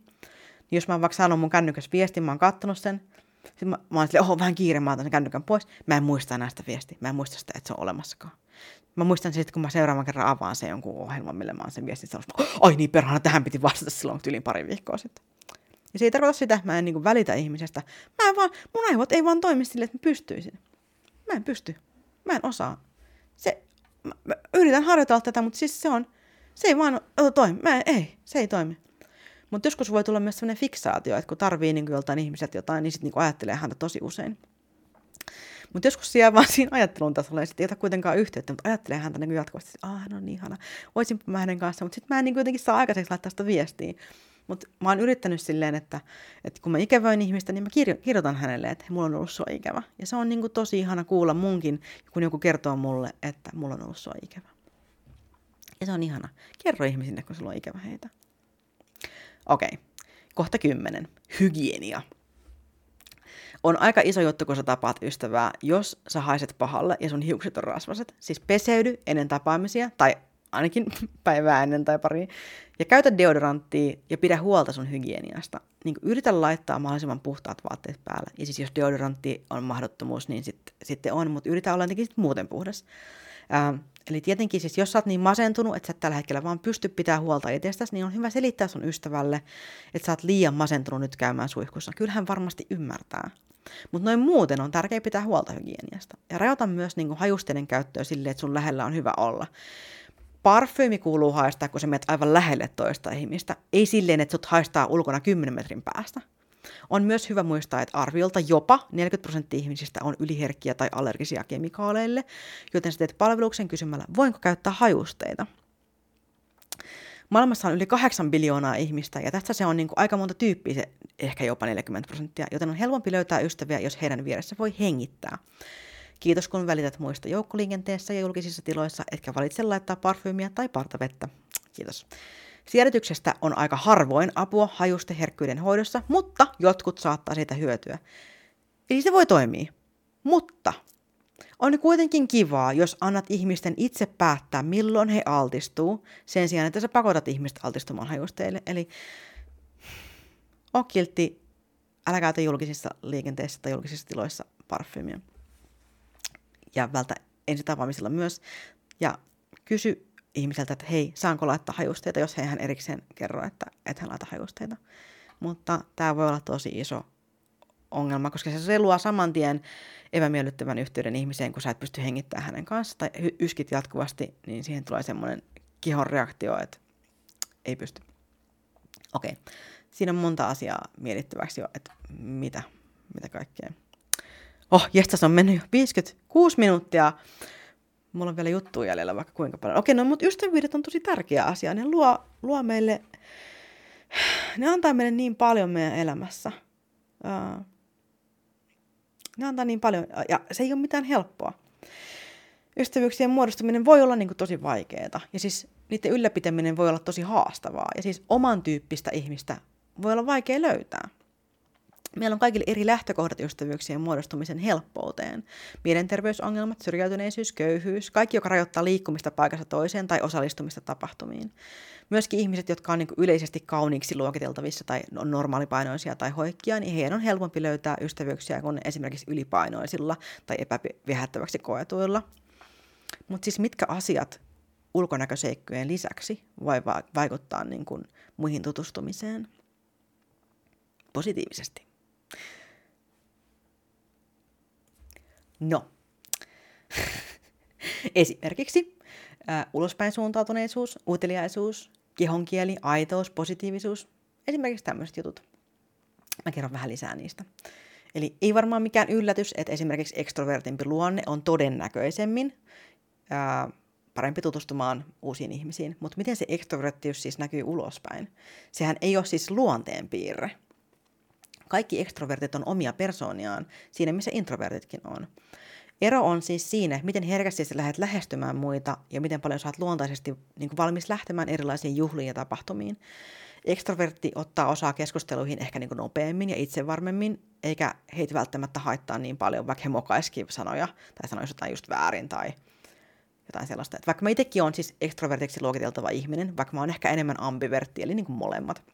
Niin jos mä oon vaikka saanut mun kännykäs viestin, mä oon kattonut sen, sitten mä, mä oon silleen, oho, vähän kiire, mä otan sen kännykän pois. Mä en muista enää sitä viestiä, mä en muista sitä, että se on olemassakaan. Mä muistan sitten, kun mä seuraavan kerran avaan sen jonkun ohjelman, millä mä oon sen viestin sanonut, ai niin perhana, tähän piti vastata silloin yli pari viikkoa sitten. Ja se ei tarkoita sitä, että mä en niin välitä ihmisestä. Mä en vaan, mun aivot ei vaan toimi sille, että mä pystyisin. Mä en pysty. Mä en osaa. Se, mä, mä yritän harjoitella tätä, mutta siis se on, se ei vaan toimi. Mä en, ei, se ei toimi. Mutta joskus voi tulla myös sellainen fiksaatio, että kun tarvii niin joltain ihmiset jotain, niin sitten niin ajattelee häntä tosi usein. Mutta joskus jää vaan siinä ajattelun tasolla ja sitten ei ota kuitenkaan yhteyttä, mutta ajattelee häntä niin jatkuvasti, että ah, hän on niin ihana, voisin mä hänen kanssa, mutta sitten mä en niin kuitenkin saa aikaiseksi laittaa sitä viestiä. Mutta mä oon yrittänyt silleen, että, että kun mä ikävöin ihmistä, niin mä kirjo, kirjoitan hänelle, että mulla on ollut sua ikävä. Ja se on niin kuin tosi ihana kuulla munkin, kun joku kertoo mulle, että mulla on ollut sua ikävä. Ja se on ihana. Kerro ihmisille, kun sulla on ikävä heitä. Okei, okay. kohta kymmenen. Hygienia. On aika iso juttu, kun sä tapaat ystävää, jos sä haiset pahalle ja sun hiukset on rasvaset. Siis peseydy ennen tapaamisia, tai ainakin päivää ennen tai pari. Ja käytä deodoranttia ja pidä huolta sun hygieniasta. Niin yritä laittaa mahdollisimman puhtaat vaatteet päälle. Ja siis jos deodorantti on mahdottomuus, niin sitten sit on, mutta yritä olla jotenkin sit muuten puhdas. Ää, eli tietenkin siis, jos sä oot niin masentunut, että sä et tällä hetkellä vaan pysty pitää huolta itsestäsi, niin on hyvä selittää sun ystävälle, että sä oot liian masentunut nyt käymään suihkussa. Kyllähän varmasti ymmärtää. Mutta noin muuten on tärkeää pitää huolta hygieniasta. Ja rajoita myös niin hajusteiden käyttöä silleen, että sun lähellä on hyvä olla. Parfyymi kuuluu haistaa, kun sä menet aivan lähelle toista ihmistä. Ei silleen, että sut haistaa ulkona 10 metrin päästä. On myös hyvä muistaa, että arviolta jopa 40 prosenttia ihmisistä on yliherkkiä tai allergisia kemikaaleille, joten sä teet palveluksen kysymällä, voinko käyttää hajusteita. Maailmassa on yli 8 biljoonaa ihmistä ja tästä se on niin kuin aika monta tyyppiä, se ehkä jopa 40 prosenttia, joten on helpompi löytää ystäviä, jos heidän vieressä voi hengittää. Kiitos kun välität muista joukkoliikenteessä ja julkisissa tiloissa, etkä valitse laittaa parfyymiä tai partavettä. Kiitos. Siedätyksestä on aika harvoin apua hajusteherkkyyden hoidossa, mutta jotkut saattaa siitä hyötyä. Eli se voi toimia. Mutta on kuitenkin kivaa, jos annat ihmisten itse päättää, milloin he altistuu, sen sijaan, että sä pakotat ihmistä altistumaan hajusteille. Eli okilti, älä käytä julkisissa liikenteessä tai julkisissa tiloissa parfyymiä. Ja vältä ensitapaamisilla myös. Ja kysy ihmiseltä, että hei, saanko laittaa hajusteita, jos hän erikseen kerro, että et hän laita hajusteita. Mutta tämä voi olla tosi iso ongelma, koska se luo saman tien epämiellyttävän yhteyden ihmiseen, kun sä et pysty hengittämään hänen kanssa tai yskit jatkuvasti, niin siihen tulee semmoinen kihon reaktio, että ei pysty. Okei, okay. siinä on monta asiaa mietittäväksi jo, että mitä, mitä kaikkea. Oh, jestas on mennyt jo 56 minuuttia. Mulla on vielä juttuja jäljellä vaikka kuinka paljon. Okei, no mutta ystävyydet on tosi tärkeä asia. Ne luo, luo meille, ne antaa meille niin paljon meidän elämässä. Uh, ne antaa niin paljon, ja se ei ole mitään helppoa. Ystävyyksien muodostuminen voi olla niin kuin tosi vaikeaa, ja siis niiden ylläpitäminen voi olla tosi haastavaa, ja siis oman tyyppistä ihmistä voi olla vaikea löytää. Meillä on kaikille eri lähtökohdat ystävyyksien muodostumisen helppouteen. Mielenterveysongelmat, syrjäytyneisyys, köyhyys, kaikki, joka rajoittaa liikkumista paikasta toiseen tai osallistumista tapahtumiin. Myöskin ihmiset, jotka on niin yleisesti kauniiksi luokiteltavissa tai on normaalipainoisia tai hoikkia, niin heidän on helpompi löytää ystävyyksiä kuin esimerkiksi ylipainoisilla tai epäviehättäväksi koetuilla. Mutta siis mitkä asiat ulkonäköseikkojen lisäksi voi vaikuttaa niin kuin muihin tutustumiseen positiivisesti? No, esimerkiksi äh, ulospäin suuntautuneisuus, uteliaisuus, kehonkieli, aitous, positiivisuus, esimerkiksi tämmöiset jutut. Mä kerron vähän lisää niistä. Eli ei varmaan mikään yllätys, että esimerkiksi ekstrovertimpi luonne on todennäköisemmin ää, parempi tutustumaan uusiin ihmisiin. Mutta miten se ekstroverttius siis näkyy ulospäin? Sehän ei ole siis luonteen piirre. Kaikki ekstrovertit on omia persooniaan, siinä missä introvertitkin on. Ero on siis siinä, miten herkästi sä lähdet lähestymään muita ja miten paljon sä oot luontaisesti niin kuin valmis lähtemään erilaisiin juhliin ja tapahtumiin. Ekstrovertti ottaa osaa keskusteluihin ehkä niin kuin nopeammin ja itsevarmemmin, eikä heitä välttämättä haittaa niin paljon, vaikka he mokaisikin sanoja tai sanoisi jotain just väärin tai jotain sellaista. Että vaikka mä itsekin on siis ekstrovertiksi luokiteltava ihminen, vaikka mä oon ehkä enemmän ambivertti, eli niin kuin molemmat –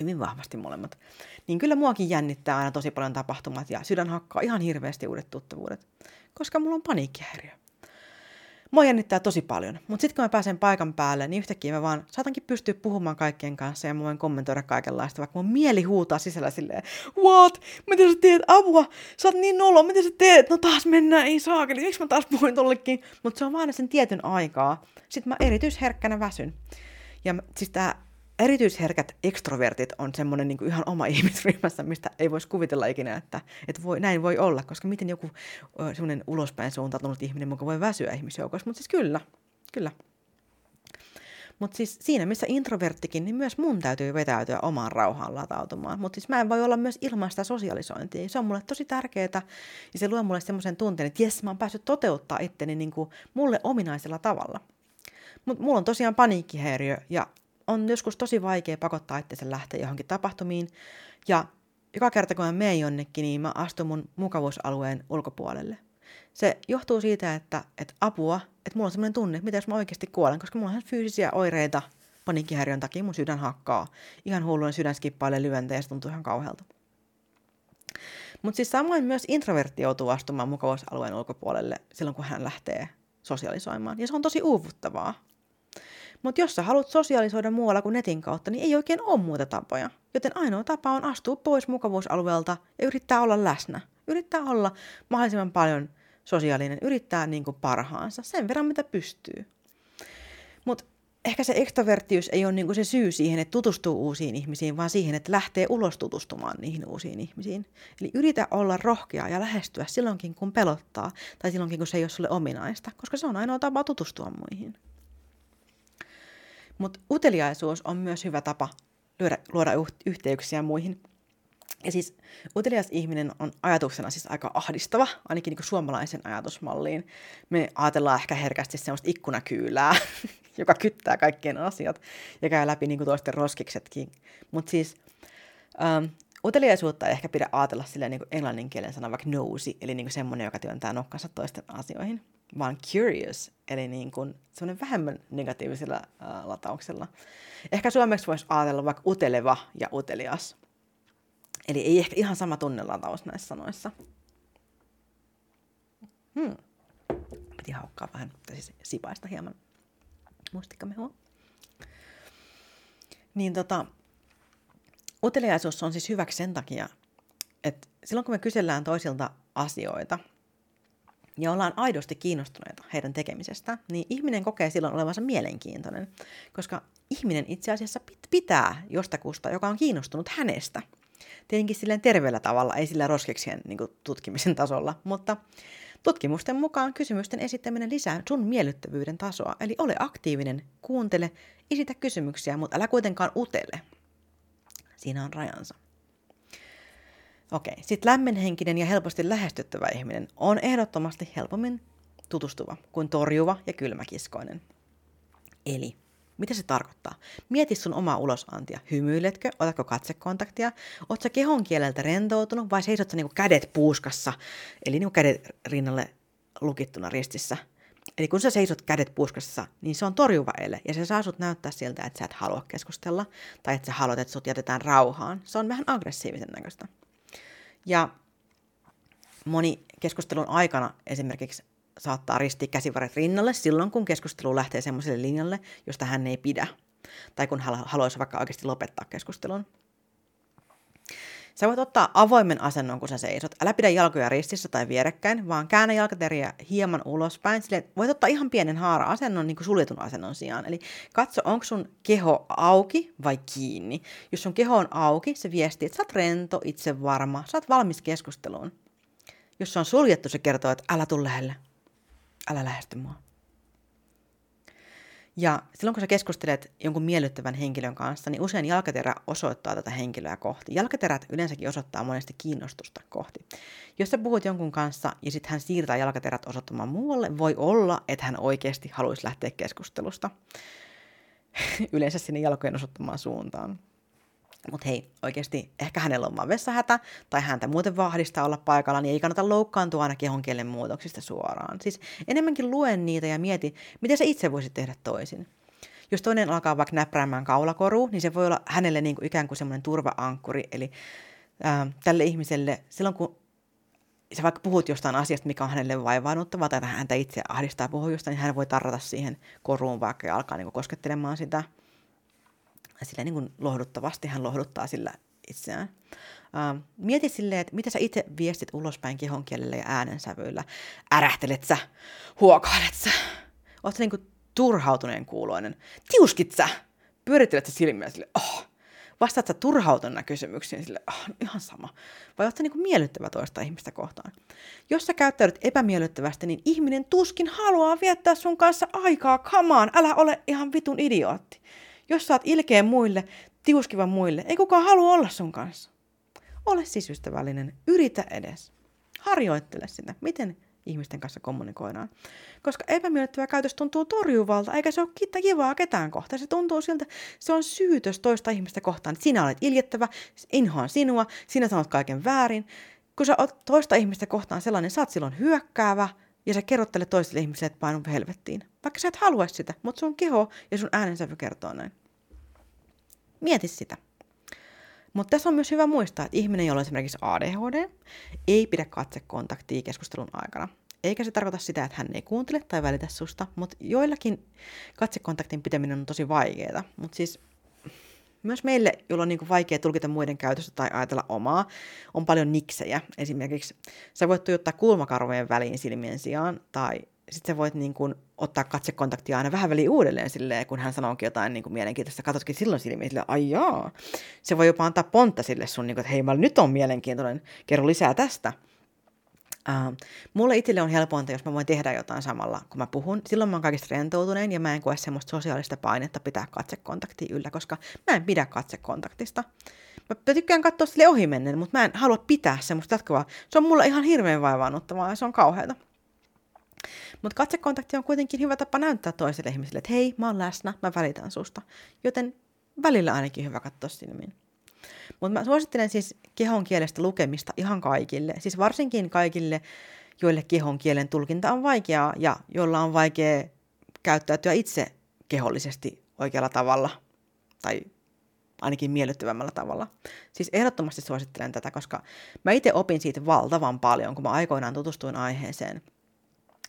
hyvin vahvasti molemmat, niin kyllä muakin jännittää aina tosi paljon tapahtumat ja sydän hakkaa ihan hirveästi uudet tuttavuudet, koska mulla on paniikkihäiriö. Mua jännittää tosi paljon, mutta sitten kun mä pääsen paikan päälle, niin yhtäkkiä mä vaan saatankin pystyä puhumaan kaikkien kanssa ja mä voin kommentoida kaikenlaista, vaikka mun mieli huutaa sisällä silleen, what? Miten sä teet apua? Sä oot niin nolo, miten sä teet? No taas mennään, ei saakeli, miksi mä taas puhuin tollekin? Mutta se on vaan sen tietyn aikaa. Sitten mä erityisherkkänä väsyn. Ja siis tää erityisherkät ekstrovertit on semmoinen niin ihan oma ihmisryhmässä, mistä ei voisi kuvitella ikinä, että, että voi, näin voi olla, koska miten joku semmoinen ulospäin suuntautunut ihminen muka voi väsyä ihmisjoukossa, mutta siis kyllä, kyllä. Mutta siis siinä, missä introverttikin, niin myös mun täytyy vetäytyä omaan rauhaan latautumaan. Mutta siis mä en voi olla myös ilman sitä sosialisointia. Se on mulle tosi tärkeää ja se luo mulle semmoisen tunteen, että jes, mä oon päässyt toteuttaa itteni niin kuin mulle ominaisella tavalla. Mutta mulla on tosiaan paniikkihäiriö ja on joskus tosi vaikea pakottaa itseänsä lähteä johonkin tapahtumiin. Ja joka kerta kun mä menen jonnekin, niin mä astun mun mukavuusalueen ulkopuolelle. Se johtuu siitä, että, että apua, että mulla on sellainen tunne, että mitä jos mä oikeasti kuolen, koska mulla on fyysisiä oireita paniikkihäiriön takia, mun sydän hakkaa. Ihan hulluinen sydän skippailee lyöntejä ja se tuntuu ihan kauhealta. Mutta siis samoin myös introvertti joutuu astumaan mukavuusalueen ulkopuolelle silloin, kun hän lähtee sosialisoimaan. Ja se on tosi uuvuttavaa. Mutta jos sä haluat sosiaalisoida muualla kuin netin kautta, niin ei oikein ole muuta tapoja. Joten ainoa tapa on astua pois mukavuusalueelta ja yrittää olla läsnä. Yrittää olla mahdollisimman paljon sosiaalinen, yrittää niin kuin parhaansa, sen verran mitä pystyy. Mutta ehkä se ekstroverttius ei ole niinku se syy siihen, että tutustuu uusiin ihmisiin, vaan siihen, että lähtee ulos tutustumaan niihin uusiin ihmisiin. Eli yritä olla rohkea ja lähestyä silloinkin, kun pelottaa, tai silloinkin, kun se ei ole sulle ominaista, koska se on ainoa tapa tutustua muihin. Mutta uteliaisuus on myös hyvä tapa luoda, luoda yhteyksiä muihin. Ja siis utelias ihminen on ajatuksena siis aika ahdistava, ainakin niin suomalaisen ajatusmalliin. Me ajatellaan ehkä herkästi semmoista ikkunakyylää, joka kyttää kaikkien asiat ja käy läpi niin toisten roskiksetkin. Mutta siis ähm, uteliaisuutta ei ehkä pidä ajatella silleen niin englannin kielen sana vaikka nosy, eli niin semmoinen, joka työntää nokkansa toisten asioihin, vaan curious, eli niin kuin semmoinen vähemmän negatiivisella äh, latauksella. Ehkä suomeksi voisi ajatella vaikka uteleva ja utelias. Eli ei ehkä ihan sama tunnelataus näissä sanoissa. Hmm. Piti haukkaa vähän, siis sipaista hieman mustikkamehua. Niin tota, uteliaisuus on siis hyväksi sen takia, että silloin kun me kysellään toisilta asioita ja ollaan aidosti kiinnostuneita heidän tekemisestä, niin ihminen kokee silloin olevansa mielenkiintoinen, koska ihminen itse asiassa pitää jostakusta, joka on kiinnostunut hänestä. Tietenkin silleen terveellä tavalla, ei sillä roskeksien niin tutkimisen tasolla, mutta Tutkimusten mukaan kysymysten esittäminen lisää sun miellyttävyyden tasoa, eli ole aktiivinen, kuuntele, esitä kysymyksiä, mutta älä kuitenkaan utele. Siinä on rajansa. Okei, sitten lämminhenkinen ja helposti lähestyttävä ihminen on ehdottomasti helpommin tutustuva kuin torjuva ja kylmäkiskoinen. Eli mitä se tarkoittaa? Mieti sun omaa ulosantia. Hymyiletkö? Otatko katsekontaktia? Oletko kehon kieleltä rentoutunut vai seisot sä niinku kädet puuskassa? Eli niinku kädet rinnalle lukittuna ristissä. Eli kun sä seisot kädet puuskassa, niin se on torjuva ele ja se saa sut näyttää siltä, että sä et halua keskustella tai että sä haluat, että sut jätetään rauhaan. Se on vähän aggressiivisen näköistä. Ja moni keskustelun aikana esimerkiksi saattaa ristiä käsivarret rinnalle silloin, kun keskustelu lähtee semmoiselle linjalle, josta hän ei pidä. Tai kun hän haluaisi vaikka oikeasti lopettaa keskustelun. Sä voit ottaa avoimen asennon, kun sä seisot. Älä pidä jalkoja ristissä tai vierekkäin, vaan käännä jalkateriä hieman ulospäin. Sille voit ottaa ihan pienen haara-asennon niin kuin suljetun asennon sijaan. Eli katso, onko sun keho auki vai kiinni. Jos sun keho on auki, se viestii, että sä oot rento, itse varma, sä oot valmis keskusteluun. Jos se on suljettu, se kertoo, että älä tule lähelle älä lähesty mua. Ja silloin kun sä keskustelet jonkun miellyttävän henkilön kanssa, niin usein jalkaterä osoittaa tätä henkilöä kohti. Jalkaterät yleensäkin osoittaa monesti kiinnostusta kohti. Jos sä puhut jonkun kanssa ja sitten hän siirtää jalkaterät osoittamaan muualle, voi olla, että hän oikeasti haluaisi lähteä keskustelusta. Yleensä sinne jalkojen osoittamaan suuntaan. Mutta hei, oikeasti ehkä hänellä on vaan vessahätä tai häntä muuten vahdistaa olla paikalla, niin ei kannata loukkaantua aina kehon kielen muutoksista suoraan. Siis enemmänkin luen niitä ja mieti, miten se itse voisi tehdä toisin. Jos toinen alkaa vaikka näpräämään kaulakoruun, niin se voi olla hänelle niin kuin ikään kuin semmoinen turvaankkuri. Eli ää, tälle ihmiselle, silloin kun sä vaikka puhut jostain asiasta, mikä on hänelle vaivaannuttavaa tai häntä itse ahdistaa puhua jostain, niin hän voi tarrata siihen koruun vaikka ja alkaa niin kuin koskettelemaan sitä – sillä niin kuin lohduttavasti, hän lohduttaa sillä itseään. Uh, mieti silleen, että mitä sä itse viestit ulospäin kehon kielellä ja äänensävyillä. Ärähtelet sä? Huokailet sä? Oot sä niin kuin turhautuneen kuuloinen? Tiuskit sä? Pyörittelet sä silmiä sille, oh. Vastaat sä turhautuneena kysymyksiin sille, oh, ihan sama. Vai oot sä niin kuin miellyttävä toista ihmistä kohtaan? Jos sä käyttäydyt epämiellyttävästi, niin ihminen tuskin haluaa viettää sun kanssa aikaa. Kamaan, älä ole ihan vitun idiootti. Jos oot ilkeä muille, tiuskiva muille, ei kukaan halua olla sun kanssa. Ole siis ystävällinen, yritä edes. Harjoittele sitä, miten ihmisten kanssa kommunikoidaan. Koska epämiellyttävä käytös tuntuu torjuvalta, eikä se ole kivaa ketään kohtaan. Se tuntuu siltä, se on syytös toista ihmistä kohtaan. Sinä olet iljettävä, inhoan sinua, sinä sanot kaiken väärin. Kun sä oot toista ihmistä kohtaan sellainen, sä oot silloin hyökkäävä, ja sä kerrottelet toiselle ihmiselle, että painu helvettiin. Vaikka sä et halua sitä, mutta sun keho ja sun äänensävy kertoo näin. Mieti sitä. Mutta tässä on myös hyvä muistaa, että ihminen, jolla on esimerkiksi ADHD, ei pidä katsekontaktia keskustelun aikana. eikä se tarkoita sitä, että hän ei kuuntele tai välitä susta, mutta joillakin katsekontaktin pitäminen on tosi vaikeaa. Mutta siis myös meille, jolla on niin vaikea tulkita muiden käytöstä tai ajatella omaa, on paljon niksejä. Esimerkiksi sä voit tuijottaa kulmakarvojen väliin silmien sijaan, tai sitten sä voit niin kuin ottaa katsekontaktia aina vähän väliin uudelleen silleen, kun hän sanookin jotain niin kuin mielenkiintoista. Katsotkin silloin silmiin silleen, ai jaa. Se voi jopa antaa pontta sille sun, niin kuin, että hei, mä nyt on mielenkiintoinen, kerro lisää tästä. Uh, mulle itselle on helpointa, jos mä voin tehdä jotain samalla, kun mä puhun. Silloin mä oon kaikista rentoutunein ja mä en koe semmoista sosiaalista painetta pitää katsekontaktia yllä, koska mä en pidä katsekontaktista. Mä tykkään katsoa sille ohimennen, mutta mä en halua pitää semmoista jatkuvaa. Se on mulle ihan hirveän vaivaannuttavaa ja se on kauheata. Mutta katsekontakti on kuitenkin hyvä tapa näyttää toiselle ihmiselle, että hei, mä oon läsnä, mä välitän susta. Joten välillä ainakin hyvä katsoa silmiin. Mutta mä suosittelen siis kehon kielestä lukemista ihan kaikille. Siis varsinkin kaikille, joille kehon kielen tulkinta on vaikeaa ja joilla on vaikea käyttäytyä itse kehollisesti oikealla tavalla tai ainakin miellyttävämmällä tavalla. Siis ehdottomasti suosittelen tätä, koska mä itse opin siitä valtavan paljon, kun mä aikoinaan tutustuin aiheeseen.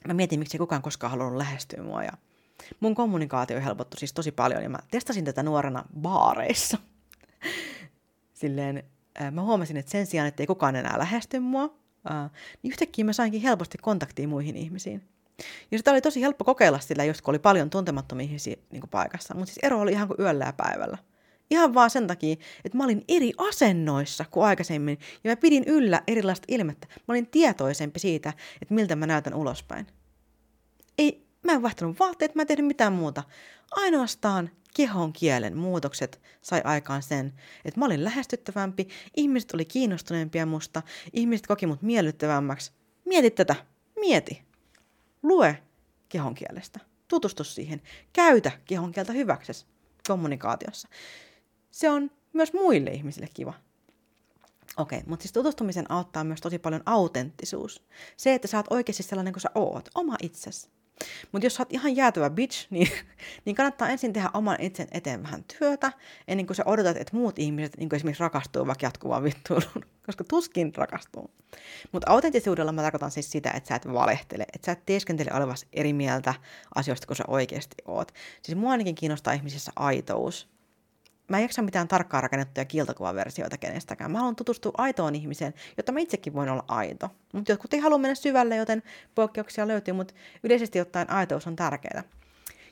Mä mietin, miksi kukaan koskaan halunnut lähestyä mua ja mun kommunikaatio helpottui siis tosi paljon ja mä testasin tätä nuorena baareissa – silleen, ää, mä huomasin, että sen sijaan, että ei kukaan enää lähesty mua, ää, niin yhtäkkiä mä sainkin helposti kontaktiin muihin ihmisiin. Ja sitä oli tosi helppo kokeilla sillä, kun oli paljon tuntemattomia ihmisiä niin paikassa. Mutta siis ero oli ihan kuin yöllä ja päivällä. Ihan vaan sen takia, että mä olin eri asennoissa kuin aikaisemmin, ja mä pidin yllä erilaista ilmettä. Mä olin tietoisempi siitä, että miltä mä näytän ulospäin. Ei, mä en vaihtanut vaatteet, mä en tehnyt mitään muuta. Ainoastaan kehon kielen muutokset sai aikaan sen, että mä olin lähestyttävämpi, ihmiset oli kiinnostuneempia musta, ihmiset koki mut miellyttävämmäksi. Mieti tätä, mieti. Lue kehon kielestä, tutustu siihen, käytä kehon kieltä hyväksesi kommunikaatiossa. Se on myös muille ihmisille kiva. Okei, okay, mutta siis tutustumisen auttaa myös tosi paljon autenttisuus. Se, että sä oot oikeasti sellainen kuin sä oot, oma itsesi. Mutta jos sä oot ihan jäätävä bitch, niin, niin kannattaa ensin tehdä oman itsen eteen vähän työtä, ennen kuin sä odotat, että muut ihmiset niin esimerkiksi rakastuu vaikka jatkuvaan vittuiluun, koska tuskin rakastuu. Mutta autenttisuudella mä tarkoitan siis sitä, että sä et valehtele, että sä et teeskentele olevas eri mieltä asioista kuin sä oikeasti oot. Siis mua ainakin kiinnostaa ihmisissä aitous mä en jaksa mitään tarkkaan rakennettuja kiiltokuvaversioita kenestäkään. Mä haluan tutustua aitoon ihmiseen, jotta mä itsekin voin olla aito. Mutta jotkut ei halua mennä syvälle, joten poikkeuksia löytyy, mutta yleisesti ottaen aitous on tärkeää.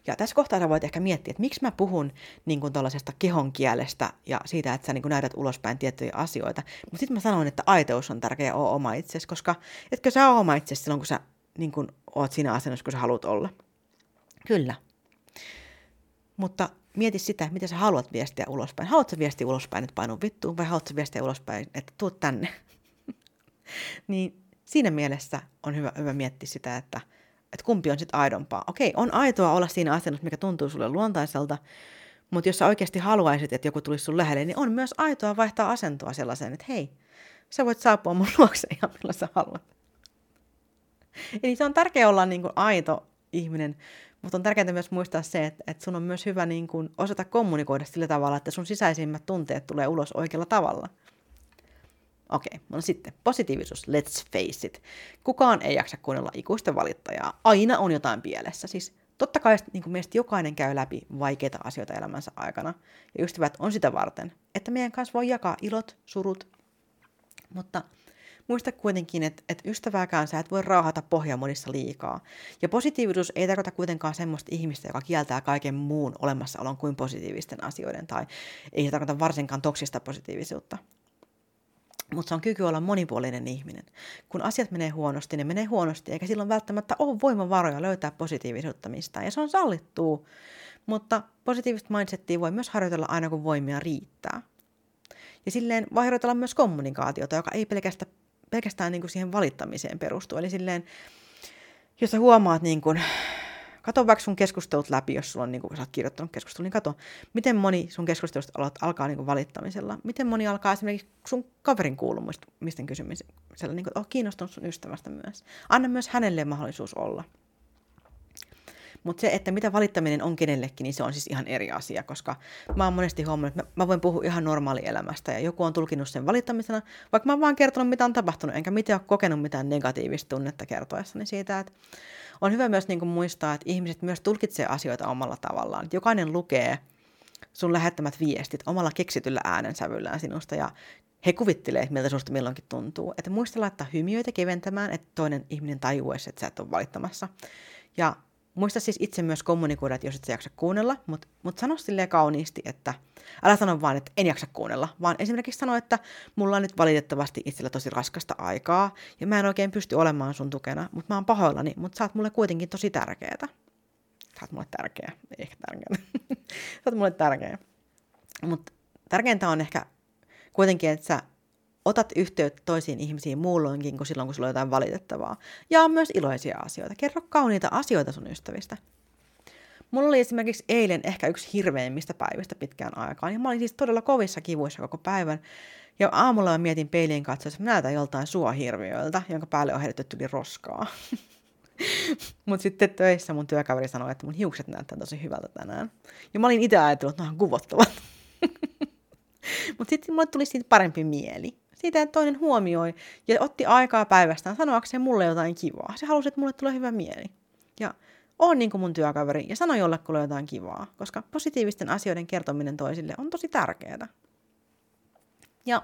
Ja tässä kohtaa sä voit ehkä miettiä, että miksi mä puhun niin kuin kehon kielestä ja siitä, että sä niin kuin näytät ulospäin tiettyjä asioita. Mutta sitten mä sanon, että aitous on tärkeä olla oma itsesi, koska etkö sä ole oma itsesi silloin, kun sä niin kuin oot siinä asennossa, kun sä haluat olla. Kyllä. Mutta mieti sitä, mitä sä haluat viestiä ulospäin. Haluatko viestiä ulospäin, että painu vittuun, vai haluatko viestiä ulospäin, että tuu tänne? niin siinä mielessä on hyvä, hyvä miettiä sitä, että, että kumpi on sitten aidompaa. Okei, on aitoa olla siinä asennossa, mikä tuntuu sulle luontaiselta, mutta jos sä oikeasti haluaisit, että joku tulisi sun lähelle, niin on myös aitoa vaihtaa asentoa sellaiseen, että hei, sä voit saapua mun luokse ihan millä sä haluat. Eli se on tärkeää olla niin kuin aito ihminen, mutta on tärkeää myös muistaa se, että, että sun on myös hyvä niin kuin osata kommunikoida sillä tavalla, että sun sisäisimmät tunteet tulee ulos oikealla tavalla. Okei, okay, no sitten positiivisuus, let's face it. Kukaan ei jaksa kuunnella ikuista valittajaa. Aina on jotain pielessä. Siis totta kai niin kuin meistä jokainen käy läpi vaikeita asioita elämänsä aikana. Ja ystävät on sitä varten, että meidän kanssa voi jakaa ilot, surut. Mutta Muista kuitenkin, että, että ystävääkään sä et voi raahata pohjamodissa liikaa. Ja positiivisuus ei tarkoita kuitenkaan semmoista ihmistä, joka kieltää kaiken muun olemassaolon kuin positiivisten asioiden, tai ei se tarkoita varsinkaan toksista positiivisuutta. Mutta se on kyky olla monipuolinen ihminen. Kun asiat menee huonosti, ne menee huonosti, eikä silloin välttämättä ole voimavaroja löytää positiivisuutta mistään. Ja se on sallittuu, mutta positiivista mindsettiä voi myös harjoitella aina, kun voimia riittää. Ja silleen voi harjoitella myös kommunikaatiota, joka ei pelkästään pelkästään niin kuin siihen valittamiseen perustuu. Eli silleen, jos sä huomaat, niin kuin, kato vaikka sun keskustelut läpi, jos sulla on, niin kuin, sä oot kirjoittanut keskustelun, niin kato, miten moni sun keskustelusta alkaa niin kuin valittamisella. Miten moni alkaa esimerkiksi sun kaverin kuulumisten kysymisellä, niin kuin, oh, kiinnostunut sun ystävästä myös. Anna myös hänelle mahdollisuus olla. Mutta se, että mitä valittaminen on kenellekin, niin se on siis ihan eri asia, koska mä oon monesti huomannut, että mä, voin puhua ihan normaalielämästä ja joku on tulkinut sen valittamisena, vaikka mä oon vaan kertonut, mitä on tapahtunut, enkä mitään ole kokenut mitään negatiivista tunnetta kertoessani siitä, että on hyvä myös niin kuin muistaa, että ihmiset myös tulkitsee asioita omalla tavallaan. Jokainen lukee sun lähettämät viestit omalla keksityllä äänensävyllään sinusta ja he kuvittelee, miltä sinusta milloinkin tuntuu. Että muista laittaa hymiöitä keventämään, että toinen ihminen tajuaisi, että sä et ole valittamassa. Ja muista siis itse myös kommunikoida, että jos et sä jaksa kuunnella, mutta mut sano silleen kauniisti, että älä sano vaan, että en jaksa kuunnella, vaan esimerkiksi sano, että mulla on nyt valitettavasti itsellä tosi raskasta aikaa ja mä en oikein pysty olemaan sun tukena, mutta mä oon pahoillani, mutta sä oot mulle kuitenkin tosi tärkeetä. Sä oot mulle tärkeä, ei ehkä tärkeä. sä oot mulle tärkeä. Mutta tärkeintä on ehkä kuitenkin, että sä otat yhteyttä toisiin ihmisiin muulloinkin kuin silloin, kun sulla on jotain valitettavaa. Ja on myös iloisia asioita. Kerro kauniita asioita sun ystävistä. Mulla oli esimerkiksi eilen ehkä yksi hirveimmistä päivistä pitkään aikaan. Ja mä olin siis todella kovissa kivuissa koko päivän. Ja aamulla mä mietin peiliin katsoessa, että mä näytän joltain suohirviöltä, jonka päälle on heitetty yli roskaa. Mutta sitten töissä mun työkaveri sanoi, että mun hiukset näyttää tosi hyvältä tänään. Ja mä olin itse ajatellut, että nämä on kuvottavat. Mutta sitten mulle tuli siitä parempi mieli. Siitä, että toinen huomioi ja otti aikaa päivästään sanoakseen mulle jotain kivaa. Se halusi, että mulle tulee hyvä mieli. Ja on niin kuin mun työkaveri ja sano jollekulle jotain kivaa, koska positiivisten asioiden kertominen toisille on tosi tärkeää. Ja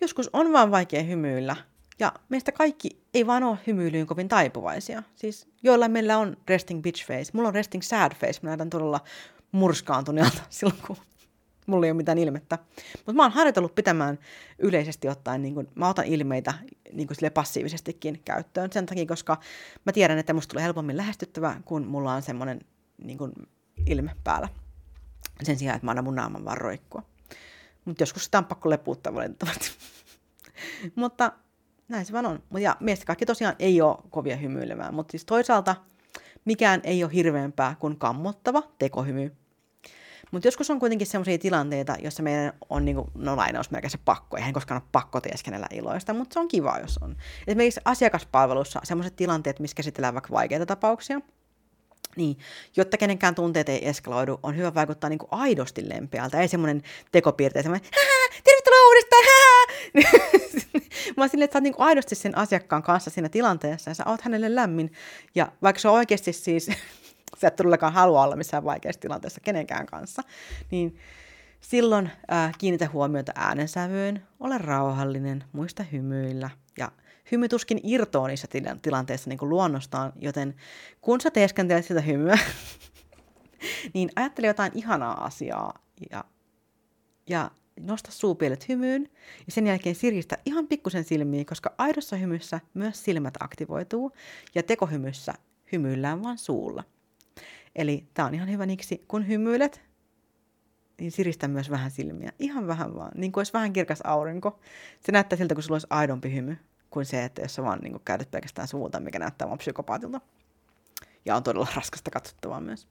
joskus on vaan vaikea hymyillä, ja meistä kaikki ei vaan ole hymyilyyn kovin taipuvaisia. Siis joilla meillä on resting bitch face. Mulla on resting sad face. Mä näytän todella murskaantuneelta silloin, kun mulla ei ole mitään ilmettä. Mutta mä oon harjoitellut pitämään yleisesti ottaen, niin kun, mä otan ilmeitä niin kun sille passiivisestikin käyttöön sen takia, koska mä tiedän, että musta tulee helpommin lähestyttävä, kun mulla on semmoinen niin kun, ilme päällä. Sen sijaan, että mä annan mun naaman vaan roikkua. Mutta joskus sitä on pakko lepuuttaa valitettavasti. Mutta näin se vaan on. Ja miestä kaikki tosiaan ei ole kovia hymyilemään, mutta siis toisaalta mikään ei ole hirveämpää kuin kammottava tekohymy. Mutta joskus on kuitenkin sellaisia tilanteita, joissa meidän on niin kuin, no lainausmerkeissä pakko. Eihän koskaan ole pakko teeskennellä iloista, mutta se on kiva, jos on. Esimerkiksi asiakaspalvelussa sellaiset tilanteet, missä käsitellään vaikka vaikeita tapauksia, niin, jotta kenenkään tunteet ei eskaloidu, on hyvä vaikuttaa niin kuin aidosti lempeältä. Ei semmoinen tekopiirte, semmoinen, tervetuloa uudestaan, Vaan silleen, että sä oot niin aidosti sen asiakkaan kanssa siinä tilanteessa ja sä oot hänelle lämmin. Ja vaikka se on oikeasti siis sä et todellakaan halua olla missään vaikeassa tilanteessa kenenkään kanssa, niin silloin äh, kiinnitä huomiota äänensävyyn, ole rauhallinen, muista hymyillä ja hymy tuskin irtoaa niissä tilanteissa niin kuin luonnostaan, joten kun sä teeskentelet sitä hymyä, niin ajattele jotain ihanaa asiaa ja, ja nosta suupielet hymyyn ja sen jälkeen siristä ihan pikkusen silmiin, koska aidossa hymyssä myös silmät aktivoituu ja tekohymyssä hymyillään vaan suulla. Eli tämä on ihan hyvä niksi, kun hymyilet, niin siristä myös vähän silmiä. Ihan vähän vaan, niin kuin olisi vähän kirkas aurinko. Se näyttää siltä, kun sulla olisi aidompi hymy, kuin se, että jos sä vaan niin käytät pelkästään suulta, mikä näyttää vaan psykopaatilta. Ja on todella raskasta katsottavaa myös.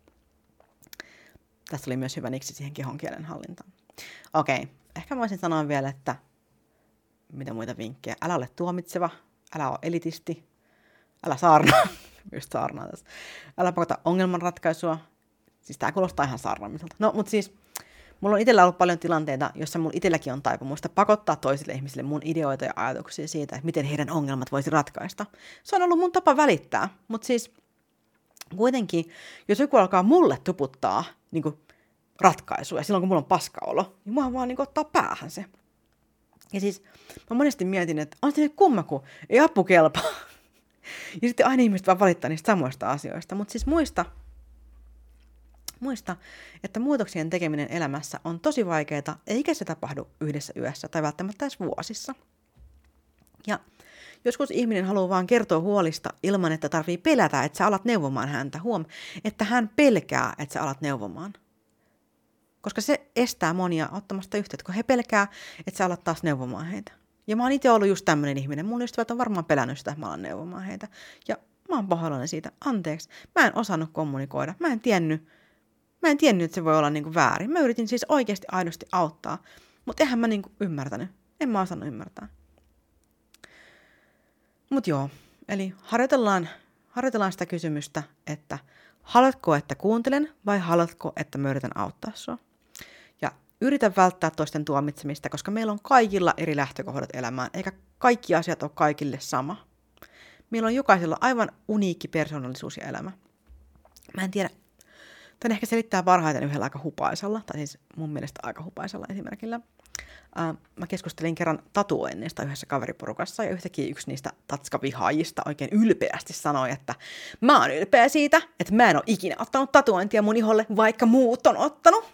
Tässä oli myös hyvä niksi siihen kehon kielen hallintaan. Okei, okay. ehkä voisin sanoa vielä, että mitä muita vinkkejä. Älä ole tuomitseva, älä ole elitisti, älä saarnaa just saarnaa tässä. Älä pakota ongelmanratkaisua. Siis tää kuulostaa ihan saarnaamiselta. No, mutta siis mulla on itsellä ollut paljon tilanteita, jossa mulla itselläkin on taipumusta pakottaa toisille ihmisille mun ideoita ja ajatuksia siitä, että miten heidän ongelmat voisi ratkaista. Se on ollut mun tapa välittää, mutta siis kuitenkin, jos joku alkaa mulle tuputtaa niin kuin ratkaisuja silloin, kun mulla on paskaolo, niin mua vaan niin kuin, ottaa päähän se. Ja siis mä monesti mietin, että on se kumma, kun ei apu kelpaa. Ja sitten aina ihmiset vaan valittaa niistä samoista asioista. Mutta siis muista, muista, että muutoksien tekeminen elämässä on tosi vaikeaa, eikä se tapahdu yhdessä yössä tai välttämättä edes vuosissa. Ja joskus ihminen haluaa vaan kertoa huolista ilman, että tarvii pelätä, että sä alat neuvomaan häntä. Huom, että hän pelkää, että sä alat neuvomaan. Koska se estää monia ottamasta yhteyttä, kun he pelkää, että sä alat taas neuvomaan heitä. Ja mä oon itse ollut just tämmöinen ihminen. Mun ystävät on varmaan pelännyt sitä, että mä alan neuvomaan heitä. Ja mä oon pahoillani siitä. Anteeksi. Mä en osannut kommunikoida. Mä en tiennyt, mä en tiennyt, että se voi olla niinku väärin. Mä yritin siis oikeasti aidosti auttaa. Mutta eihän mä niinku ymmärtänyt. En mä osannut ymmärtää. Mut joo, eli harjoitellaan, harjoitellaan sitä kysymystä, että Haluatko, että kuuntelen vai haluatko, että mä yritän auttaa sua? Yritä välttää toisten tuomitsemista, koska meillä on kaikilla eri lähtökohdat elämään, eikä kaikki asiat ole kaikille sama. Meillä on jokaisella aivan uniikki persoonallisuus ja elämä. Mä en tiedä, Tämän ehkä selittää parhaiten yhdellä aika hupaisella, tai siis mun mielestä aika hupaisella esimerkillä. Uh, mä keskustelin kerran tatuoinnista yhdessä kaveriporukassa, ja yhtäkkiä yksi niistä tatskavihaajista oikein ylpeästi sanoi, että mä oon ylpeä siitä, että mä en ole ikinä ottanut tatuointia mun iholle, vaikka muut on ottanut.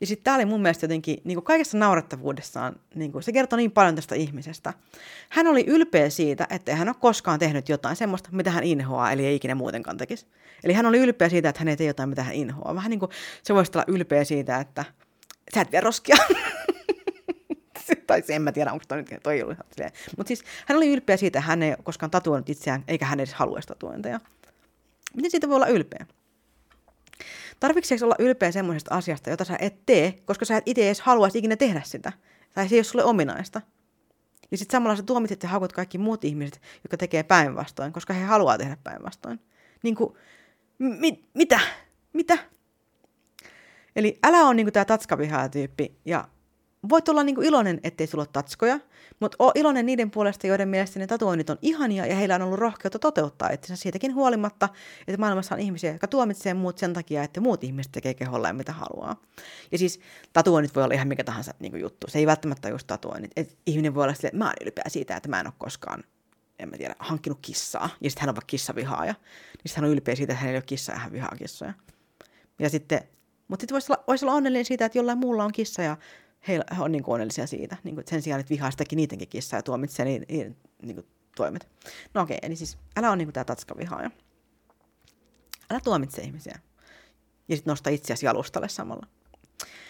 Ja sitten tämä oli mun mielestä jotenkin niin kuin kaikessa naurettavuudessaan, niin kuin, se kertoo niin paljon tästä ihmisestä. Hän oli ylpeä siitä, että hän ole koskaan tehnyt jotain semmoista, mitä hän inhoaa, eli ei ikinä muutenkaan tekisi. Eli hän oli ylpeä siitä, että hän ei tee jotain, mitä hän inhoaa. Vähän niin kuin se voisi olla ylpeä siitä, että sä et vie roskia. tai en mä tiedä, onko toi nyt toi ollut Mutta siis hän oli ylpeä siitä, että hän ei koskaan tatuoinut itseään, eikä hän edes haluaisi tatuointeja. Miten siitä voi olla ylpeä? Tarvitseeko olla ylpeä semmoisesta asiasta, jota sä et tee, koska sä et itse edes haluaisi ikinä tehdä sitä? Tai se ei ole sulle ominaista. Ja sitten samalla sä tuomitset ja haukut kaikki muut ihmiset, jotka tekee päinvastoin, koska he haluaa tehdä päinvastoin. Niin kuin, mi- mitä? Mitä? Eli älä on niin tämä tatskavihaa-tyyppi ja voit olla niin iloinen, ettei sulla ole tatskoja, mutta oo iloinen niiden puolesta, joiden mielestä ne tatuoinnit on ihania ja heillä on ollut rohkeutta toteuttaa itsensä siitäkin huolimatta, että maailmassa on ihmisiä, jotka tuomitsee muut sen takia, että muut ihmiset tekee keholleen mitä haluaa. Ja siis tatuoinnit voi olla ihan mikä tahansa niin juttu. Se ei välttämättä just tatuoinnit. Et ihminen voi olla silleen, että mä oon ylpeä siitä, että mä en ole koskaan en mä tiedä, hankkinut kissaa, ja sitten hän on vaikka kissavihaaja, niin sitten hän on ylpeä siitä, että hänellä ei ole kissaa ja hän vihaa kissoja. Ja sitten, mutta sitten voisi olla, voisi olla onnellinen siitä, että jollain muulla on kissa ja he on niin kuin onnellisia siitä, niin kuin, sen sijaan, että vihaa sitäkin niidenkin kissaa ja tuomitsee niiden, niiden niin kuin, toimet. No okei, eli siis älä ole niin kuin tämä tatskavihaaja. Älä tuomitse ihmisiä. Ja sitten nosta itseäsi jalustalle samalla.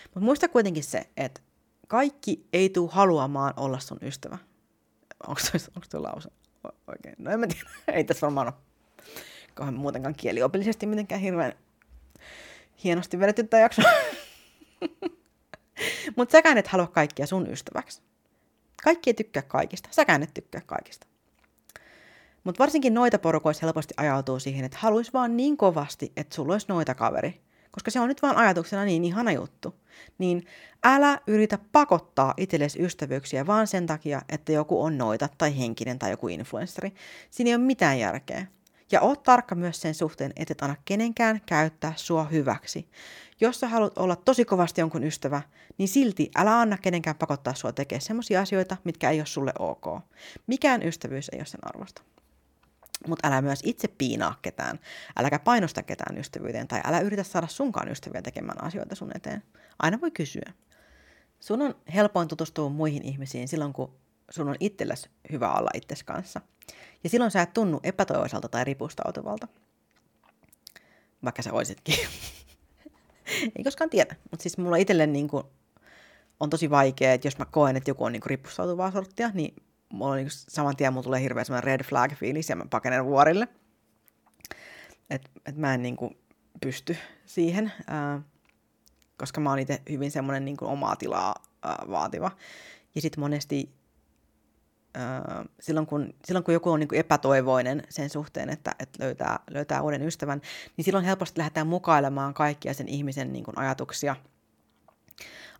Mutta muista kuitenkin se, että kaikki ei tule haluamaan olla sun ystävä. Onko tuo, tuo lause oikein? No en mä tiedä. ei tässä varmaan ole kohan muutenkaan kieliopillisesti mitenkään hirveän hienosti vedetty tämä jakso. Mutta säkään et halua kaikkia sun ystäväksi. Kaikki ei tykkää kaikista, säkään et tykkää kaikista. Mutta varsinkin noita porukoissa helposti ajautuu siihen, että haluaisi vaan niin kovasti, että sulla olisi noita kaveri. Koska se on nyt vaan ajatuksena niin ihana juttu. Niin älä yritä pakottaa itsellesi ystävyyksiä vaan sen takia, että joku on noita tai henkinen tai joku influenssari. Siinä ei ole mitään järkeä. Ja oot tarkka myös sen suhteen, että et anna kenenkään käyttää sua hyväksi. Jos sä haluat olla tosi kovasti jonkun ystävä, niin silti älä anna kenenkään pakottaa sua tekemään sellaisia asioita, mitkä ei ole sulle ok. Mikään ystävyys ei ole sen arvosta. Mutta älä myös itse piinaa ketään. Äläkä painosta ketään ystävyyteen tai älä yritä saada sunkaan ystäviä tekemään asioita sun eteen. Aina voi kysyä. Sun on helpoin tutustua muihin ihmisiin silloin, kun sun on itsellesi hyvä olla itses kanssa. Ja silloin sä et tunnu epätoivoiselta tai ripustautuvalta. Vaikka sä oisitkin. ei koskaan tiedä. Mutta siis mulla itselle niin kuin on tosi vaikea, että jos mä koen, että joku on niin kuin ripustautuvaa sorttia, niin mulla on niin saman tien mulla tulee hirveä red flag fiilis ja mä pakenen vuorille. Että et mä en niin kuin pysty siihen, ää, koska mä oon itse hyvin semmoinen niin kuin omaa tilaa ää, vaativa. Ja sitten monesti silloin, kun, silloin kun joku on niin kuin epätoivoinen sen suhteen, että, että löytää, löytää uuden ystävän, niin silloin helposti lähdetään mukailemaan kaikkia sen ihmisen niin kuin ajatuksia,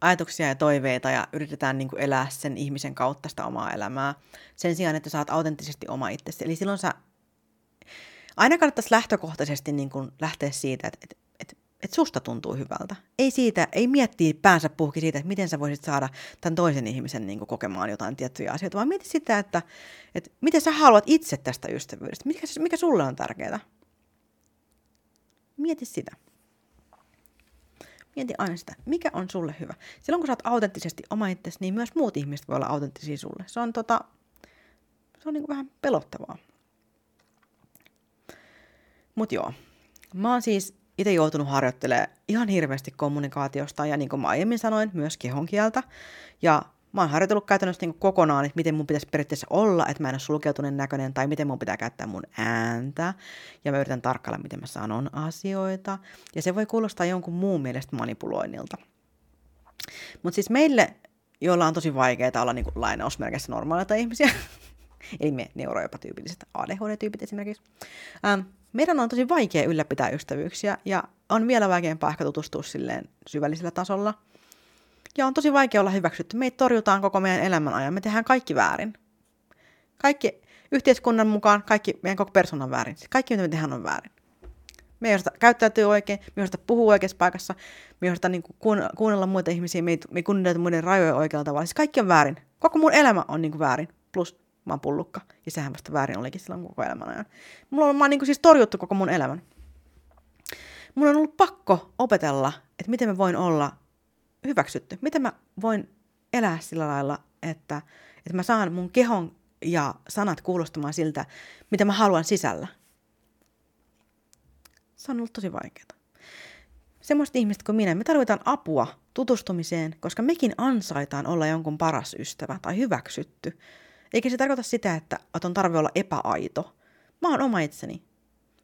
ajatuksia ja toiveita ja yritetään niin kuin elää sen ihmisen kautta sitä omaa elämää sen sijaan, että saat autenttisesti oma itsesi. Eli silloin sä aina kannattaisi lähtökohtaisesti niin kuin lähteä siitä, että, että että susta tuntuu hyvältä. Ei siitä, ei miettii päänsä puhki siitä, että miten sä voisit saada tämän toisen ihmisen niin kuin, kokemaan jotain tiettyjä asioita, vaan mieti sitä, että, että miten sä haluat itse tästä ystävyydestä, mikä, mikä sulle on tärkeää. Mieti sitä. Mieti aina sitä, mikä on sulle hyvä. Silloin kun sä oot autenttisesti oma itsesi, niin myös muut ihmiset voi olla autenttisia sulle. Se on, tota, se on niin vähän pelottavaa. Mutta joo, mä oon siis itse joutunut harjoittelemaan ihan hirveästi kommunikaatiosta ja niin kuin mä aiemmin sanoin, myös kehonkieltä. Ja mä oon harjoitellut käytännössä niin kokonaan, että miten mun pitäisi periaatteessa olla, että mä en ole sulkeutuneen näköinen, tai miten mun pitää käyttää mun ääntä. Ja mä yritän tarkkailla, miten mä sanon asioita. Ja se voi kuulostaa jonkun muun mielestä manipuloinnilta. Mutta siis meille, joilla on tosi vaikeaa olla niin kuin lainausmerkeissä normaaleita ihmisiä, eli me neuroepätyypilliset ADHD-tyypit esimerkiksi. Ähm, meidän on tosi vaikea ylläpitää ystävyyksiä ja on vielä vaikeampaa ehkä tutustua silleen syvällisellä tasolla. Ja on tosi vaikea olla hyväksytty. Meitä torjutaan koko meidän elämän ajan. Me tehdään kaikki väärin. Kaikki yhteiskunnan mukaan, kaikki meidän koko persoonan väärin. Siis kaikki, mitä me tehdään, on väärin. Me ei osata käyttäytyy oikein, me ei osata puhua oikeassa paikassa, me ei osata niin kuin, kuunnella muita ihmisiä, me ei, me ei kunnioita muiden rajoja oikealla tavalla. Siis kaikki on väärin. Koko mun elämä on niin kuin väärin. Plus mä oon pullukka. Ja sehän vasta väärin olikin silloin koko elämän ajan. Mulla on, mä oon niin kuin siis torjuttu koko mun elämän. Mun on ollut pakko opetella, että miten mä voin olla hyväksytty. Miten mä voin elää sillä lailla, että, että mä saan mun kehon ja sanat kuulostamaan siltä, mitä mä haluan sisällä. Se on ollut tosi vaikeaa. Semmoiset ihmiset kuin minä, me tarvitaan apua tutustumiseen, koska mekin ansaitaan olla jonkun paras ystävä tai hyväksytty. Eikä se tarkoita sitä, että on tarve olla epäaito. Mä oon oma itseni.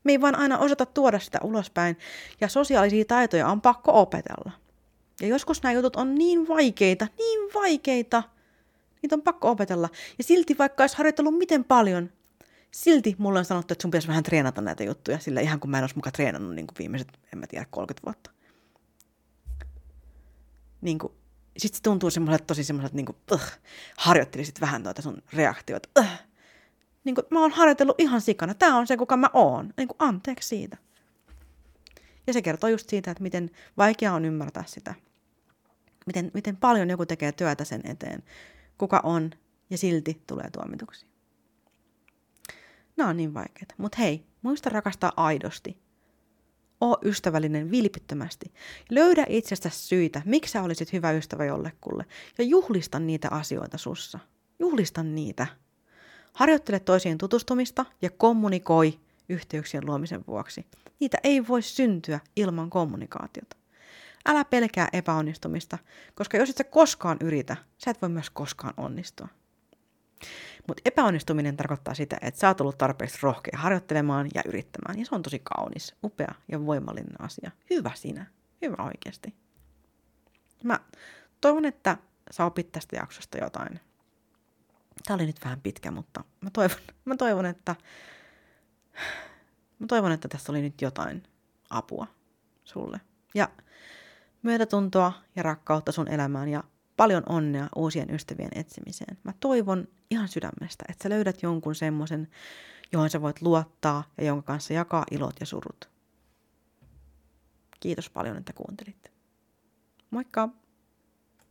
Me ei vaan aina osata tuoda sitä ulospäin, ja sosiaalisia taitoja on pakko opetella. Ja joskus nämä jutut on niin vaikeita, niin vaikeita, niitä on pakko opetella. Ja silti vaikka olisi harjoitellut miten paljon, silti mulle on sanottu, että sun pitäisi vähän treenata näitä juttuja, sillä ihan kun mä en olisi mukaan treenannut niin kuin viimeiset, en mä tiedä, 30 vuotta. Niin kuin, sitten se tuntuu semmoiselta tosi semmoiselta, niin kuin, uh, harjoittelisit vähän noita sun reaktioita. Uh. Niin kuin, mä oon harjoitellut ihan sikana. Tämä on se, kuka mä oon. Niin kuin, anteeksi siitä. Ja se kertoo just siitä, että miten vaikea on ymmärtää sitä. Miten, miten paljon joku tekee työtä sen eteen, kuka on, ja silti tulee tuomituksi. Nämä on niin vaikeita. Mutta hei, muista rakastaa aidosti. Oo ystävällinen vilpittömästi. Löydä itsestä syitä, miksi sä olisit hyvä ystävä jollekulle. Ja juhlista niitä asioita sussa. Juhlista niitä. Harjoittele toisiin tutustumista ja kommunikoi yhteyksien luomisen vuoksi. Niitä ei voi syntyä ilman kommunikaatiota. Älä pelkää epäonnistumista, koska jos et sä koskaan yritä, sä et voi myös koskaan onnistua. Mutta epäonnistuminen tarkoittaa sitä, että sä oot ollut tarpeeksi rohkea harjoittelemaan ja yrittämään. Ja se on tosi kaunis, upea ja voimallinen asia. Hyvä sinä. Hyvä oikeasti. Mä toivon, että sä opit tästä jaksosta jotain. Tämä oli nyt vähän pitkä, mutta mä toivon, mä toivon, että mä toivon, että tässä oli nyt jotain apua sulle. Ja myötätuntoa ja rakkautta sun elämään ja paljon onnea uusien ystävien etsimiseen. Mä toivon ihan sydämestä, että sä löydät jonkun semmoisen, johon sä voit luottaa ja jonka kanssa jakaa ilot ja surut. Kiitos paljon, että kuuntelit. Moikka!